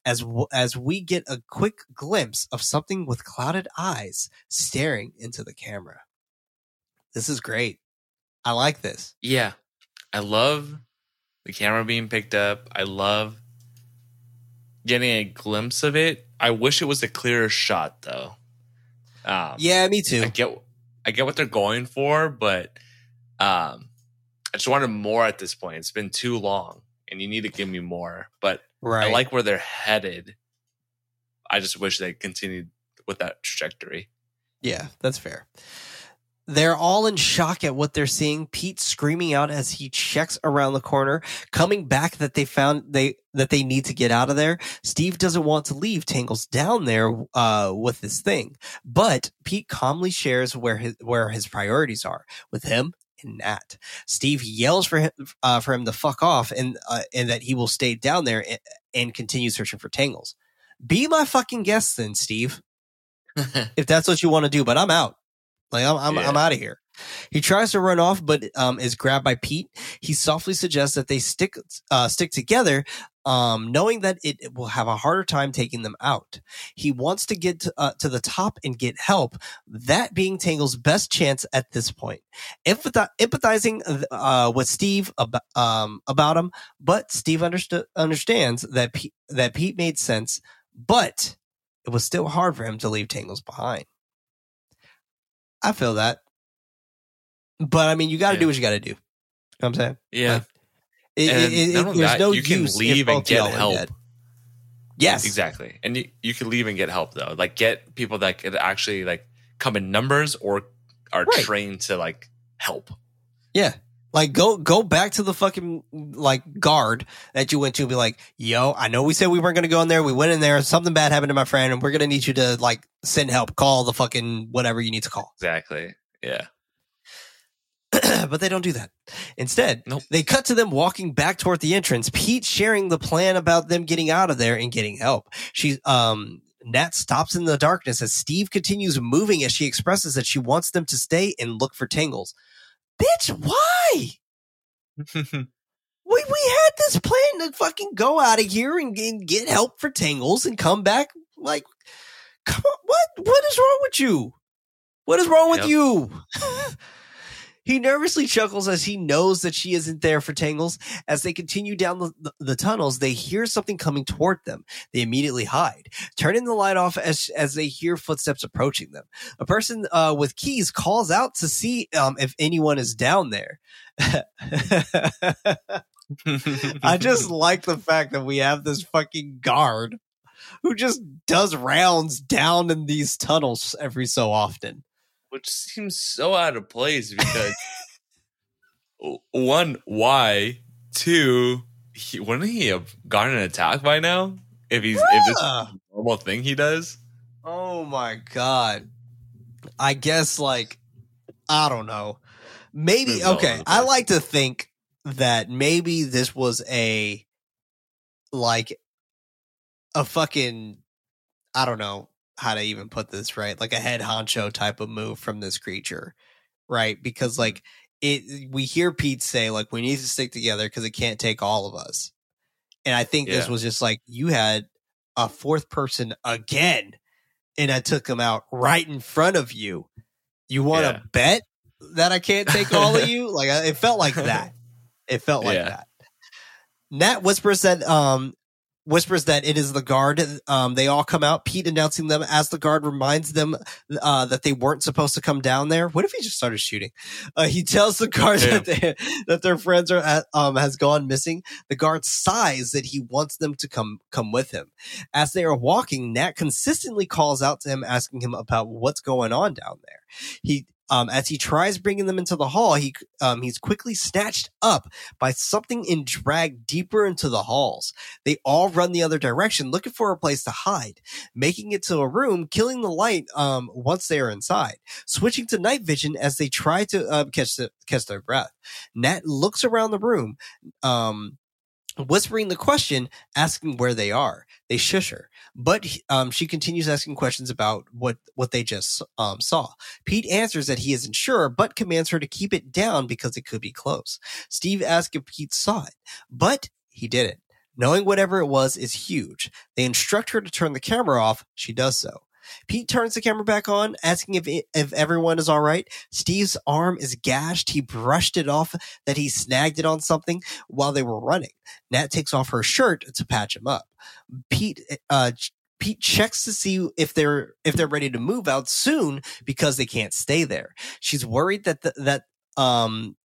As w- as we get a quick glimpse of something with clouded eyes staring into the camera. This is great. I like this. Yeah. I love the camera being picked up. I love getting a glimpse of it. I wish it was a clearer shot though. Um, Yeah, me too. I get I get what they're going for, but um I just wanted more at this point. It's been too long and you need to give me more. But Right. I like where they're headed. I just wish they continued with that trajectory. Yeah, that's fair. They're all in shock at what they're seeing. Pete screaming out as he checks around the corner, coming back that they found they that they need to get out of there. Steve doesn't want to leave Tangles down there uh, with this thing, but Pete calmly shares where his where his priorities are with him and Nat. Steve yells for him uh, for him to fuck off and uh, and that he will stay down there and, and continue searching for Tangles. Be my fucking guest then, Steve if that's what you want to do. But I'm out. Like I'm I'm, Yeah. I'm out of here. He tries to run off, but um, is grabbed by Pete. He softly suggests that they stick uh, stick together, um, knowing that it will have a harder time taking them out. He wants to get to, uh, to the top and get help, that being Tangle's best chance at this point. Empath- empathizing uh, with Steve ab- um, about him, but Steve underst- understands that P- that Pete made sense, but it was still hard for him to leave Tangles behind. I feel that. But I mean, you got to Yeah. do what you got to do. You know what I'm saying? Yeah. Like, It, And it- it- there's that, no you can leave and get help. dead. Yes, Exactly. And you, you can leave and get help though. Like get people that could actually like come in numbers or are Right. trained to like help. Yeah. Like go go back to the fucking like guard that you went to and be like, yo, I know we said we weren't gonna go in there. We went in there, something bad happened to my friend, and we're gonna need you to like send help, call the fucking whatever you need to call. Exactly. Yeah. but they don't do that. Instead, Nope. they cut to them walking back toward the entrance. Pete sharing the plan about them getting out of there and getting help. She, um, Nat stops in the darkness as Steve continues moving as she expresses that she wants them to stay and look for Tangles. Bitch, why? We we had this plan to fucking go out of here and, and get help for Tangles and come back. Like, come on, what what is wrong with you? What is wrong with Yep. you? he nervously chuckles as he knows that she isn't there for Tangles. As they continue down the, the, the tunnels, they hear something coming toward them. They immediately hide, turning the light off as as they hear footsteps approaching them. A person uh, with keys calls out to see um, if anyone is down there. I just like the fact that we have this fucking guard who just does rounds down in these tunnels every so often. Which seems so out of place because one, why? Two, he, wouldn't he have gotten an attack by now? If he's if this is a normal thing he does, Oh my god. I guess like I don't know. Maybe okay. I like to think that maybe this was a like a fucking I don't know how to even put this right, like a head honcho type of move from this creature, right? Because like it, we hear Pete say like we need to stick together because it can't take all of us, and I think this was just like you had a fourth person again, and I took him out right in front of you. You want to Yeah. bet that I can't take all of you? Like it felt like that. It felt like Yeah. that. Nat whispers that um whispers that it is the guard. Um, they all come out. Pete announcing them as the guard reminds them uh, that they weren't supposed to come down there. What if he just started shooting? Uh, he tells the guard that they, that their friends are at, um has gone missing. The guard sighs that he wants them to come come with him. As they are walking, Nat consistently calls out to him, asking him about what's going on down there. He um, as he tries bringing them into the hall, he um, he's quickly snatched up by something and dragged deeper into the halls. They all run the other direction, looking for a place to hide, making it to a room, killing the light um, once they are inside, switching to night vision as they try to uh, catch the, catch their breath. Nat looks around the room, um, whispering the question, asking where they are. They shush her, but um, she continues asking questions about what what they just um, saw. Pete answers that he isn't sure, but commands her to keep it down because it could be close. Steve asks if Pete saw it, but he didn't. Knowing whatever it was is huge. They instruct her to turn the camera off. She does so. Pete turns the camera back on, asking if if everyone is all right. Steve's arm is gashed. He brushed it off that he snagged it on something while they were running. Nat takes off her shirt to patch him up. Pete uh Pete checks to see if they're if they're ready to move out soon because they can't stay there. She's worried that the, that um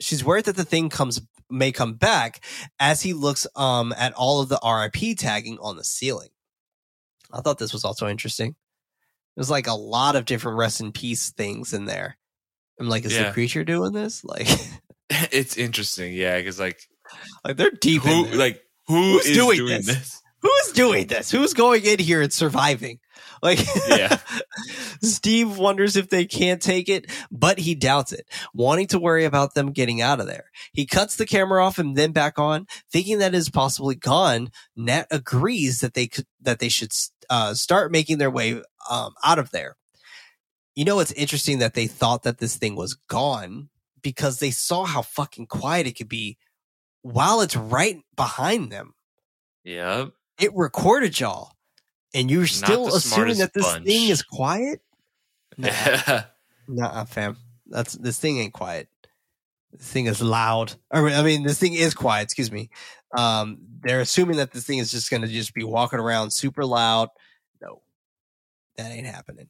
she's worried that the thing comes may come back as he looks um at all of the RIP tagging on the ceiling. I thought this was also interesting. There's like a lot of different rest in peace things in there. I'm like, is the creature doing this? Like, it's interesting. Yeah, because like like they're deep in who like who Who's is doing doing, this? this? Who's doing this? Who's going in here and surviving? Like, Yeah. Steve wonders if they can't take it, but he doubts it, wanting to worry about them getting out of there. He cuts the camera off and then back on, thinking that it is possibly gone. Nat agrees that they could, that they should uh, start making their way um, out of there. you know, it's interesting that they thought that this thing was gone because they saw how fucking quiet it could be while it's right behind them. Yep. It recorded y'all, and you're still assuming that this bunch. thing is quiet. Nah, Yeah. nah, fam. That's this thing ain't quiet. This thing is loud. Or, I mean, this thing is quiet. Excuse me. Um, they're assuming that this thing is just gonna just be walking around super loud. That ain't happening.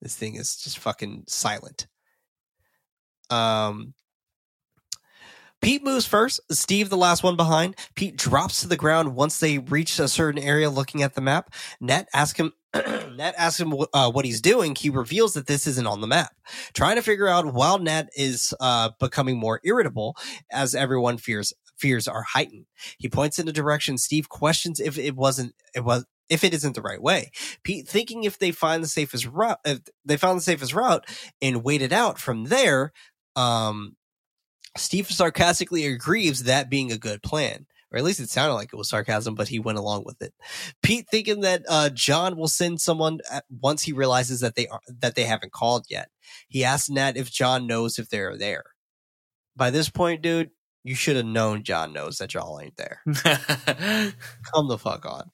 This thing is just fucking silent. Um, Pete moves first. Steve, the last one behind. Pete drops to the ground once they reach a certain area. Looking at the map, Nat asks him. Nat asks him uh, what he's doing. He reveals that this isn't on the map. Trying to figure out while Nat is uh, becoming more irritable as everyone fears fears are heightened. He points in a direction. Steve questions if it wasn't it was if it isn't the right way. Pete thinking if they find the safest route, if they found the safest route and waited out from there. Um, Steve sarcastically agrees that being a good plan. Or at least it sounded like it was sarcasm, but he went along with it. Pete thinking that uh, John will send someone once he realizes that they are that they haven't called yet. He asks Nat if John knows if they're there. By this point, dude, you should have known John knows that y'all ain't there. Come the fuck on.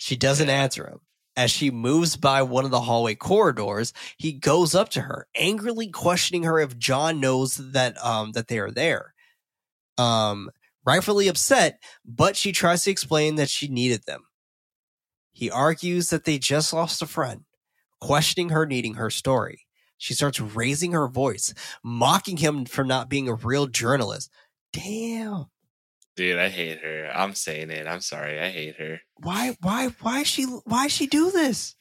She doesn't Yeah. answer him. As she moves by one of the hallway corridors, he goes up to her, angrily questioning her if John knows that um that they are there. Um, rightfully upset, but she tries to explain that she needed them. He argues that they just lost a friend, questioning her needing her story. She starts raising her voice, mocking him for not being a real journalist. Damn. Dude, I hate her. I'm saying it. I'm sorry. I hate her. Why why why she why she do this?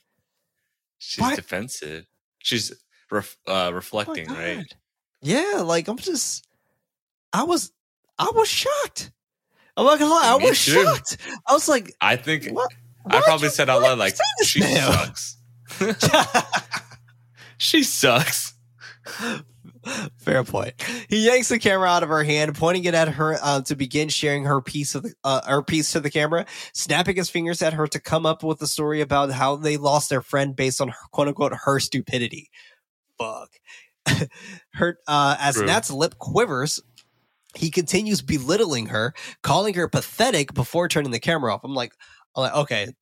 She's Why- defensive. She's ref, uh, Oh reflecting, right? Yeah, like I'm just I was I was shocked. I'm not gonna lie, I Me was too. shocked. I was like, I think what? I probably said out loud like she now?" sucks. she sucks. Fair point. He yanks the camera out of her hand, pointing it at her uh, to begin sharing her piece of the, uh, her piece to the camera, snapping his fingers at her to come up with a story about how they lost their friend based on her, quote unquote her stupidity. Fuck. her uh, as True. Nat's lip quivers, he continues belittling her, calling her pathetic before turning the camera off. I'm like, I'm like, okay.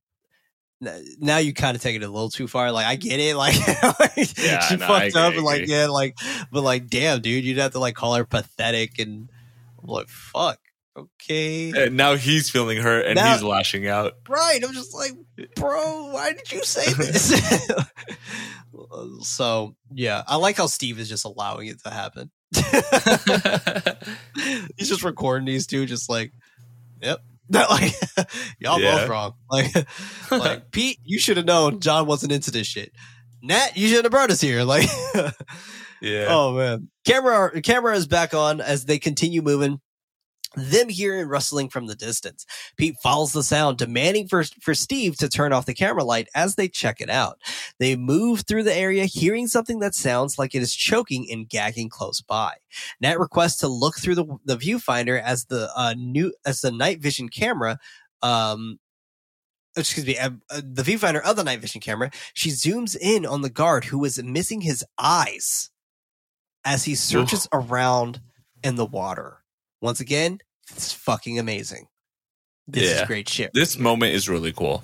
Now you kind of take it a little too far. Like I get it. Like Yeah, she no, fucked up, and like yeah, like but like damn, dude, you'd have to like call her pathetic, and I'm like fuck. Okay, And now he's feeling hurt and Now- he's lashing out. right? I'm just like, bro, why did you say this? so yeah, I like how Steve is just allowing it to happen. He's just recording these two, just like, yep. That like y'all Yeah. both wrong. Like, like Pete, you should have known John wasn't into this shit. Nat, you should have brought us here. Like, yeah. oh man, camera camera is back on as they continue moving. Them hearing rustling from the distance. Pete follows the sound, demanding for, for Steve to turn off the camera light as they check it out. They move through the area, hearing something that sounds like it is choking and gagging close by. Nat requests to look through the, the viewfinder as the uh, new as the night vision camera. Um, excuse me, uh, uh, the viewfinder of the night vision camera. She zooms in on the guard who is missing his eyes as he searches around in the water. Once again, it's fucking amazing. This Yeah. is great shit. This moment is really cool.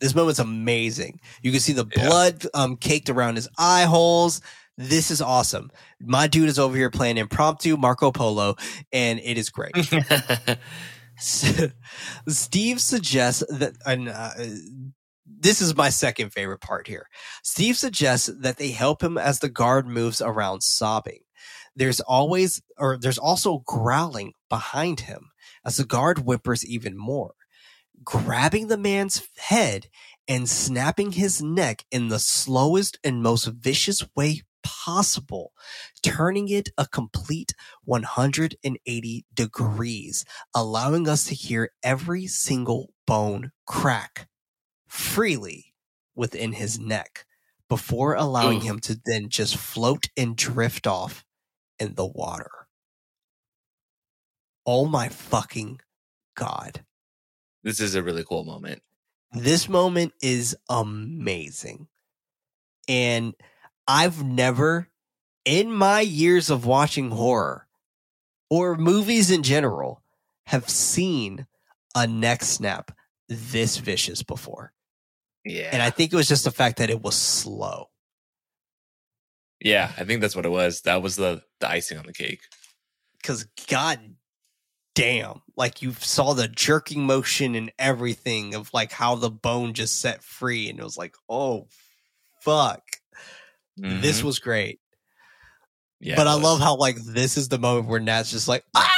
This moment's amazing. You can see the Yeah. blood um, caked around his eye holes. This is awesome. My dude is over here playing impromptu Marco Polo, and it is great. Steve suggests that, and uh, this is my second favorite part here. Steve suggests that they help him as the guard moves around sobbing. There's always, or there's also growling behind him as the guard whimpers even more, grabbing the man's head and snapping his neck in the slowest and most vicious way possible, turning it a complete 180 degrees, allowing us to hear every single bone crack freely within his neck before allowing Oof. him to then just float and drift off in the water. Oh my fucking God. this is a really cool moment. This moment is amazing. And I've never, in my years of watching horror or movies in general, have seen a neck snap this vicious before. Yeah. And I think it was just the fact that it was slow. yeah, I think that's what it was. That was the the icing on the cake. Cause god damn, like you saw the jerking motion and everything of like how the bone just set free. And it was like, oh fuck. This Mhm. was great. yeah, but I was. love how like this is the moment where Nat's just like, ah,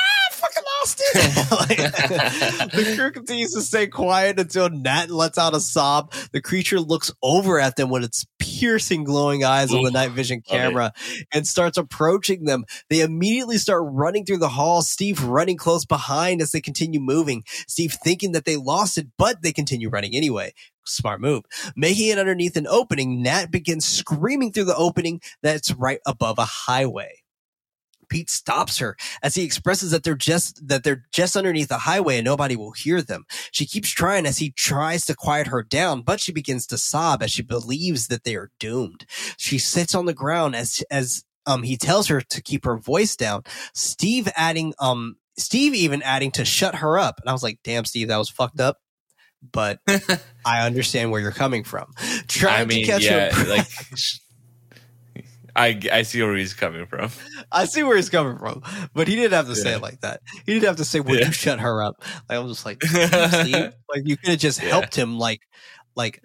I fucking lost it. Like, the crew continues to stay quiet until Nat lets out a sob. The creature looks over at them with its piercing, glowing eyes on the night vision camera and starts approaching them. They immediately start running through the hall. Steve running close behind as they continue moving. Steve thinking that they lost it, but they continue running anyway. Smart move. Making it underneath an opening, Nat begins screaming through the opening that's right above a highway. Pete stops her as he expresses that they're just that they're just underneath the highway and nobody will hear them. She keeps trying as he tries to quiet her down, but she begins to sob as she believes that they are doomed. She sits on the ground as as um he tells her to keep her voice down. Steve adding um Steve even adding to shut her up. And I was like, "Damn, Steve, that was fucked up." But I understand where you're coming from. Trying I mean, to catch yeah, her. like sh- I I see where he's coming from. I see where he's coming from, but he didn't have to say it like that. He didn't have to say, "Would Yeah. you shut her up?" Like, I was just like, like you could have just Yeah. helped him, like, like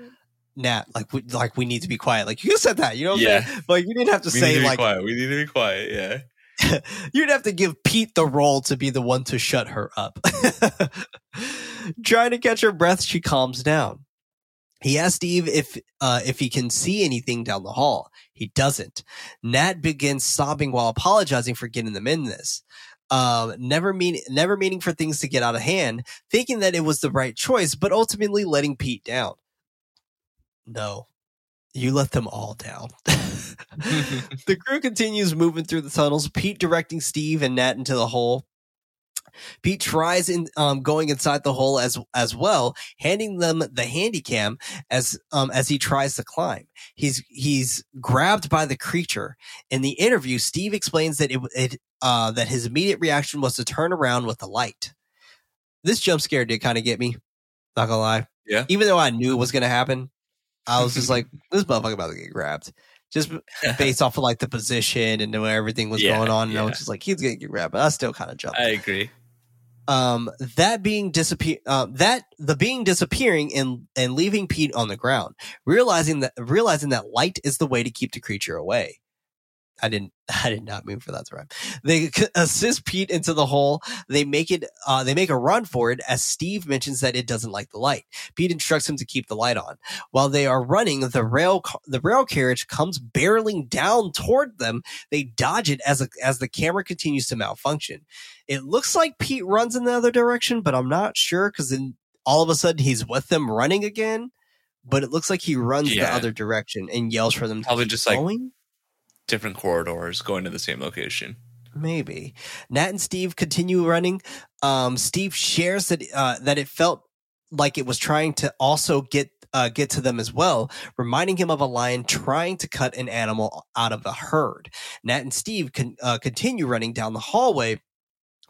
Nat, like, we, like we need to be quiet. Like you could said that, you know? What I'm Yeah. saying? Like you didn't have to we need say to be like quiet. We need to be quiet. Yeah. you didn't have to give Pete the role to be the one to shut her up. Trying to catch her breath, she calms down. He asks Steve if uh, if he can see anything down the hall. He doesn't. Nat begins sobbing while apologizing for getting them in this. Um, never mean never meaning for things to get out of hand, thinking that it was the right choice, but ultimately letting Pete down. No, you let them all down. the crew continues moving through the tunnels. Pete directing Steve and Nat into the hole. Pete tries in um, going inside the hole as as well, handing them the handy cam as um, as he tries to climb. He's he's grabbed by the creature. In the interview, Steve explains that it, it uh, that his immediate reaction was to turn around with the light. This jump scare did kind of get me. Not gonna lie. Yeah. Even though I knew it was gonna happen, I was just like, this motherfucker about to get grabbed. Just based off of like the position and where everything was Yeah, going on. And I was just like, he's gonna get grabbed, but I still kind of jumped I agree. Um that being disappear uh, that the being disappearing and and leaving Pete on the ground realizing that realizing that light is the way to keep the creature away I didn't I did not mean for that to rhyme. They assist Pete into the hole. They make it uh they make a run for it as Steve mentions that it doesn't like the light. Pete instructs him to keep the light on. While they are running the rail the rail carriage comes barreling down toward them. They dodge it as a, as the camera continues to malfunction. It looks like Pete runs in the other direction, but I'm not sure because then all of a sudden he's with them running again. But it looks like he runs the other direction and yells for them to Probably just, like, going. Different corridors going to the same location. Maybe Nat and Steve continue running. Um, Steve shares that uh, that it felt like it was trying to also get uh, get to them as well, reminding him of a lion trying to cut an animal out of a herd. Nat and Steve uh, continue running down the hallway.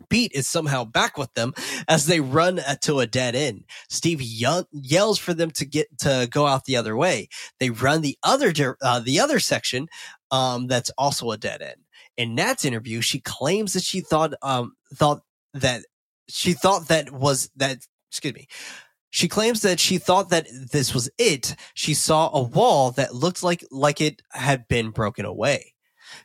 Pete is somehow back with them as they run to a dead end. Steve ye- yells for them to get to go out the other way. They run the other uh, the other section um, that's also a dead end. In Nat's interview, she claims that she thought um, thought that she thought that was that excuse me. She claims that she thought that this was it. She saw a wall that looked like like it had been broken away.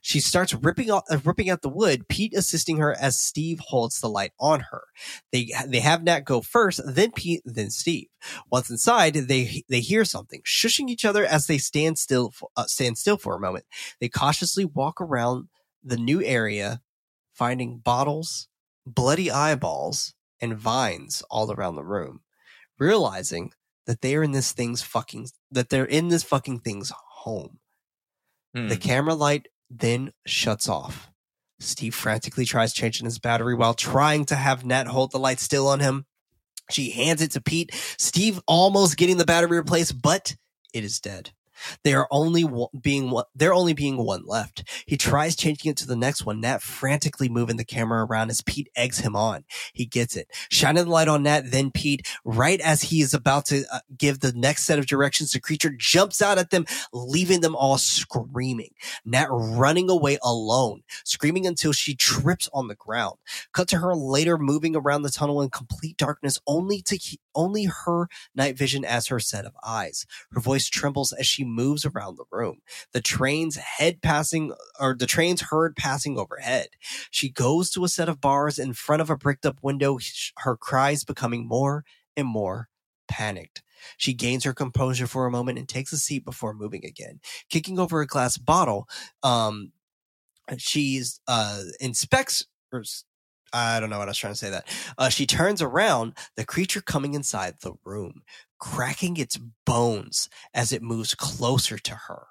She starts ripping out, uh, ripping out the wood. Pete assisting her as Steve holds the light on her. They they have Nat go first, then Pete, then Steve. Once inside, they they hear something, shushing each other as they stand still for, uh, stand still for a moment. They cautiously walk around the new area, finding bottles, bloody eyeballs, and vines all around the room, realizing that they are in this thing's fucking that they're in this fucking thing's home. Hmm. The camera light then shuts off. Steve frantically tries changing his battery while trying to have Nat hold the light still on him. She hands it to Pete. Steve almost getting the battery replaced, but it is dead. They are only being one, they're only being one left. He tries changing it to the next one. Nat frantically moving the camera around as Pete eggs him on. He gets it, shining the light on Nat. Then Pete, right as he is about to uh, give the next set of directions, the creature jumps out at them, leaving them all screaming. Nat running away alone, screaming until she trips on the ground. Cut to her later moving around the tunnel in complete darkness, only to only her night vision as her set of eyes. Her voice trembles as she moves around the room. The train's head passing, or the train's heard passing overhead. She goes to a set of bars in front of a bricked up window, her cries becoming more and more panicked. She gains her composure for a moment and takes a seat before moving again. Kicking over a glass bottle, um, she's uh inspects or I don't know what I was trying to say that. Uh, she turns around, the creature coming inside the room, cracking its bones as it moves closer to her.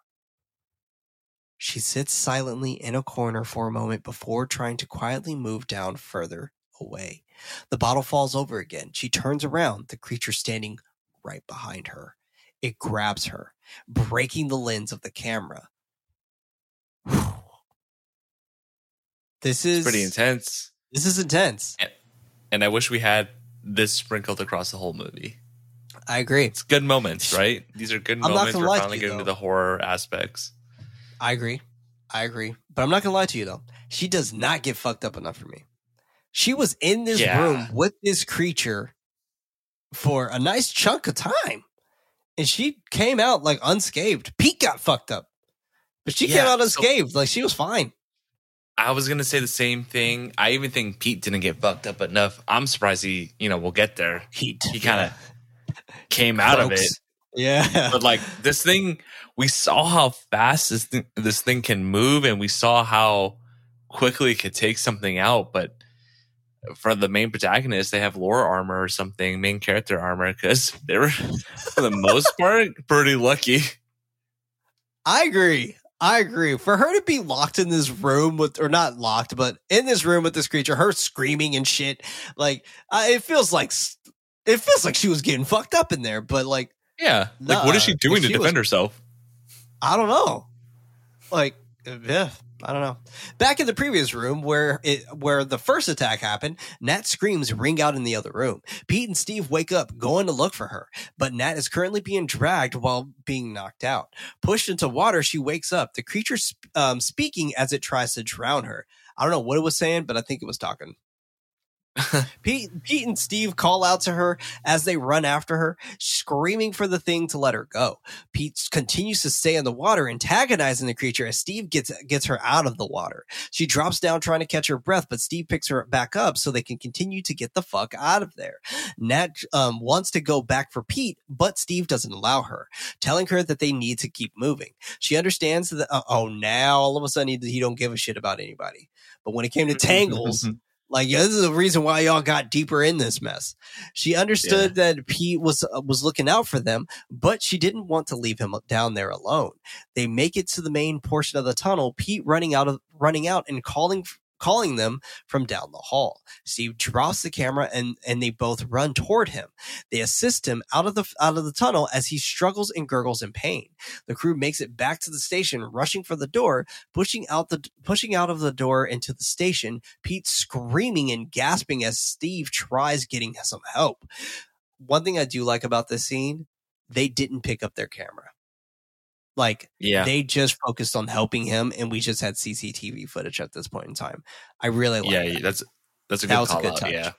She sits silently in a corner for a moment before trying to quietly move down further away. The bottle falls over again. She turns around, the creature standing right behind her. It grabs her, breaking the lens of the camera. This is It's pretty intense. This is intense. And I wish we had this sprinkled across the whole movie. I agree. It's good moments, right? These are good I'm moments. We're to finally you, getting to though. the horror aspects. I agree. I agree. But I'm not gonna lie to you though. She does not get fucked up enough for me. She was in this Yeah. room with this creature for a nice chunk of time. And she came out like unscathed. Pete got fucked up. But she came Yeah, out so- unscathed. like she was fine. I was gonna say the same thing. I even think Pete didn't get fucked up enough. I'm surprised he, you know, will get there. Heat. He kind of came out of it. Yeah. But like this thing, we saw how fast this thing, this thing can move, and we saw how quickly it could take something out. But for the main protagonist, they have lore armor or something, main character armor, because they were for the most part pretty lucky. I agree. I agree. For her to be locked in this room with, or not locked, but in this room with this creature, her screaming and shit, like uh, it feels like it feels like she was getting fucked up in there. But like, Yeah, like what is she doing to she was- defend herself? I don't know. Like, yeah, I don't know. Back in the previous room where it where the first attack happened, Nat screams ring out in the other room. Pete and Steve wake up, going to look for her, but Nat is currently being dragged while being knocked out. Pushed into water, she wakes up. The creature um, speaking as it tries to drown her. I don't know what it was saying, but I think it was talking. Pete, Pete and Steve call out to her as they run after her, screaming for the thing to let her go. Pete continues to stay in the water, antagonizing the creature as Steve gets gets her out of the water. She drops down trying to catch her breath, but Steve picks her back up so they can continue to get the fuck out of there. Nat um, wants to go back for Pete, but Steve doesn't allow her, telling her that they need to keep moving. She understands that. Uh, oh, now all of a sudden he, he don't give a shit about anybody. But when it came to tangles. Like yeah, this is the reason why y'all got deeper in this mess. She understood that Pete was uh, was looking out for them, but she didn't want to leave him down there alone. They make it to the main portion of the tunnel. Pete running out of running out and calling calling them from down the hall. Steve drops the camera and and they both run toward him. They assist him out of the out of the tunnel as he struggles and gurgles in pain. The crew makes it back to the station, rushing for the door, pushing out the pushing out of the door into the station. Pete screaming and gasping as Steve tries getting some help. One thing I do like about this scene, they didn't pick up their camera. Like Yeah, they just focused on helping him, and we just had CCTV footage at this point in time. I really like yeah, that. that's that's a That good was a call good out. touch. Yeah,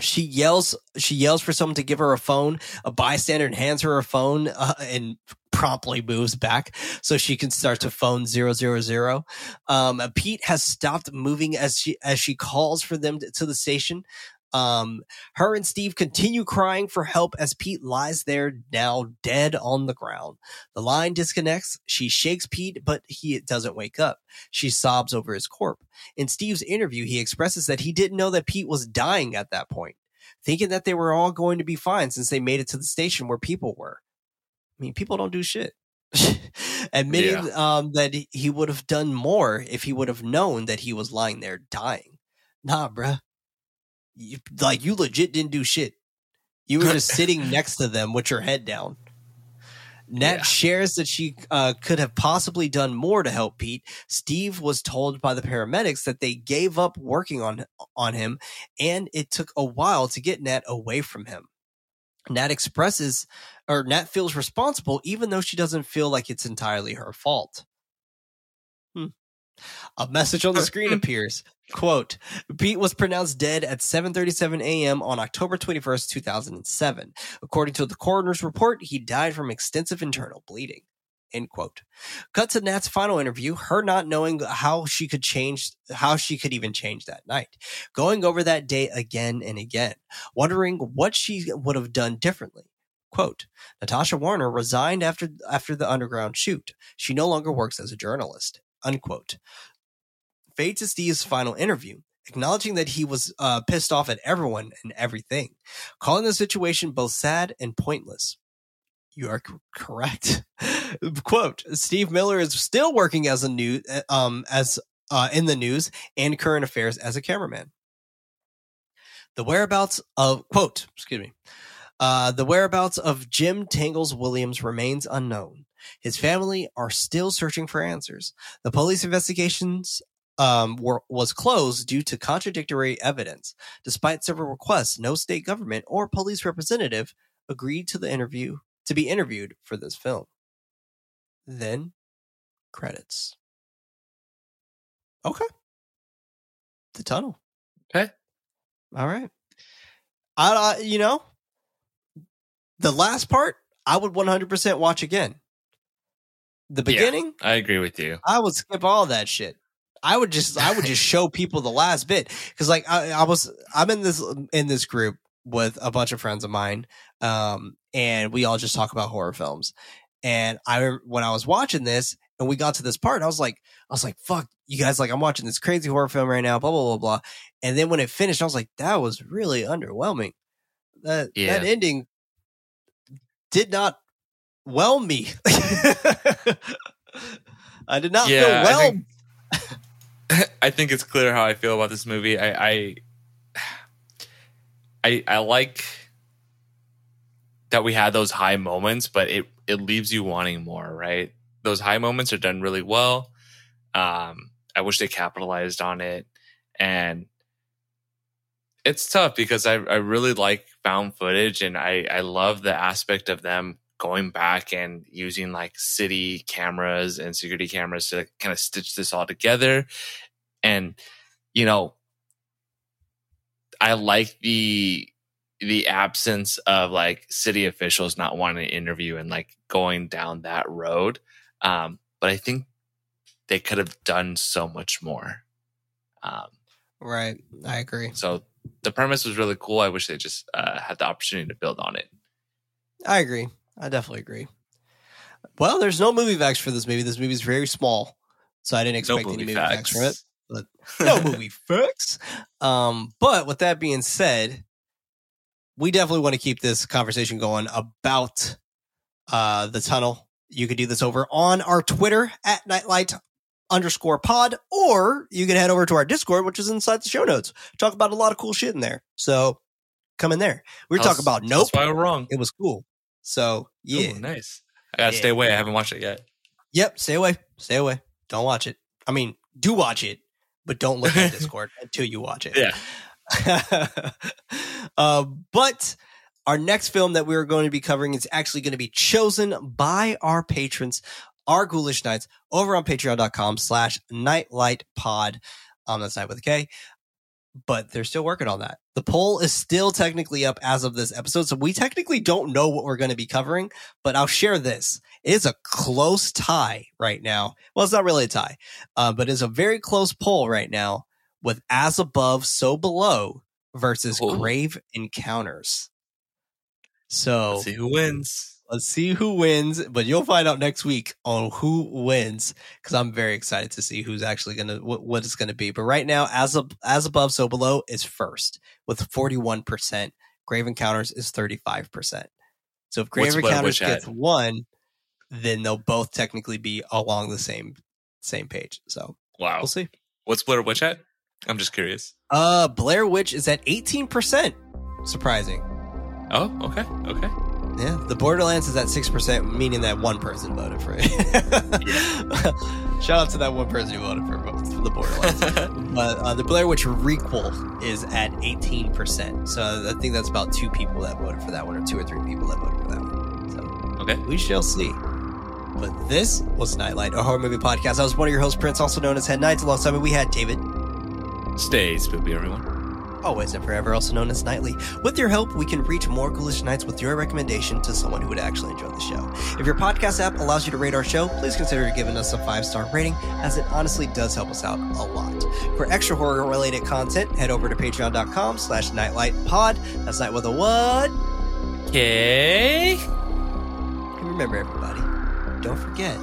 She yells. She yells for someone to give her a phone. A bystander hands her a phone uh, and promptly moves back so she can start to phone zero zero zero. Um, Pete has stopped moving as she as she calls for them to, to the station. Um, her and Steve continue crying for help as Pete lies there now dead on the ground. The line disconnects. She shakes Pete, but he doesn't wake up. She sobs over his corpse. In Steve's interview, he expresses that he didn't know that Pete was dying at that point, thinking that they were all going to be fine since they made it to the station where people were. I mean, people don't do shit. Admitting um, that he would have done more if he would have known that he was lying there dying. Nah, bruh. You, like, you legit didn't do shit. You were just sitting next to them with your head down. Nat Yeah. shares that she uh, could have possibly done more to help Pete. Steve was told by the paramedics that they gave up working on on him, and it took a while to get Nat away from him. Nat expresses, or Nat feels responsible, even though she doesn't feel like it's entirely her fault. A message on the screen appears. Quote, Pete was pronounced dead at 7.37 a.m. on October 21st, 2007. According to the coroner's report, he died from extensive internal bleeding. End quote. Cut to Nat's final interview, her not knowing how she could change, how she could even change that night. Going over that day again and again, wondering what she would have done differently. Quote, Natasha Warner resigned after, after the underground shoot. She no longer works as a journalist. Unquote. Fade to Steve's final interview, acknowledging that he was uh, pissed off at everyone and everything, calling the situation both sad and pointless. You are correct. Quote: Steve Miller is still working as a new um as uh, in the news and current affairs as a cameraman. The whereabouts of quote, excuse me. Uh, the whereabouts of Jim Tangles Williams remains unknown. His family are still searching for answers. The police investigations um, were, was closed due to contradictory evidence. Despite several requests, no state government or police representative agreed to the interview to be interviewed for this film. Then, credits. Okay. The tunnel. Okay. All right. I, I you know, the last part I would 100% watch again. The Yeah. beginning, I agree with you. I would skip all that shit. I would just I would just show people the last bit because like I, I was I'm in this in this group with a bunch of friends of mine, um, and we all just talk about horror films. And I when I was watching this and we got to this part, I was like, I was like, fuck, you guys, like I'm watching this crazy horror film right now, blah blah blah blah. And then when it finished, I was like, that was really underwhelming. That Yeah. that ending did not well me. I did not Yeah, feel I well. think- I think it's clear how I feel about this movie. I I I, I like that we had those high moments, but it it leaves you wanting more, right? Those high moments are done really well. Um, I wish they capitalized on it, and it's tough because I I really like found footage, and I I love the aspect of them going back and using like city cameras and security cameras to kind of stitch this all together. And, you know, I like the the absence of like city officials not wanting to interview and like going down that road. Um, but I think they could have done so much more. Um, Right. I agree. so the premise was really cool. I wish they just uh, had the opportunity to build on it. I agree. I definitely agree. Well, there's no movie facts for this movie. This movie is very small, so I didn't No expect any movie movie facts. facts. from it. But no movie facts. Um, but with that being said, we definitely want to keep this conversation going about uh, the tunnel. You could do this over on our Twitter at Nightlight underscore pod, or you can head over to our Discord, which is inside the show notes. Talk about a lot of cool shit in there. So come in there. We were talking about Nope. That's why we're wrong. It was cool. So yeah. Ooh, nice. I gotta Yeah. stay away. I haven't watched it yet. Yep. Stay away. Stay away. Don't watch it. I mean, do watch it, but don't look at Discord until you watch it. Yeah. uh, but our next film that we're going to be covering is actually going to be chosen by our patrons, our ghoulish knights, over on patreon.com slash nightlight pod. Um, that's night with a K. But they're still working on that. The poll is still technically up as of this episode. So we technically don't know what we're going to be covering, but I'll share this. It is a close tie right now. Well, it's not really a tie, uh, but it's a very close poll right now with As Above, So Below versus Ooh. Grave Encounters. So Let's see who wins. Let's see who wins, but you'll find out next week on who wins because I'm very excited to see who's actually gonna what, what it's gonna be. But right now, as ab- as above, so below is first with 41 percent. Grave Encounters is 35 percent. So if Grave What's Encounters gets one, then they'll both technically be along the same same page. So Wow. we'll see. What's Blair Witch at? I'm just curious. Uh, Blair Witch is at 18 percent. Surprising. Oh, okay. Okay. Yeah, the Borderlands is at six percent, meaning that one person voted for it. Shout out to that one person who voted for, for the Borderlands. but uh, the Blair Witch requel is at eighteen percent. So I think that's about two people that voted for that one, or two or three people that voted for that one. So Okay. we shall see. But this was Knight Light, a horror movie podcast. I was one of your hosts, Prince, also known as Head Nights. Alongside me, we had David. Stay spooky, everyone. Always and forever, also known as Nightly. With your help, we can reach more Ghoulish Knights with your recommendation to someone who would actually enjoy the show. If your podcast app allows you to rate our show, please consider giving us a five star rating, as it honestly does help us out a lot. For extra horror related content, head over to patreon.com slash nightlightpod. That's night with a what? Okay. And remember, everybody, don't forget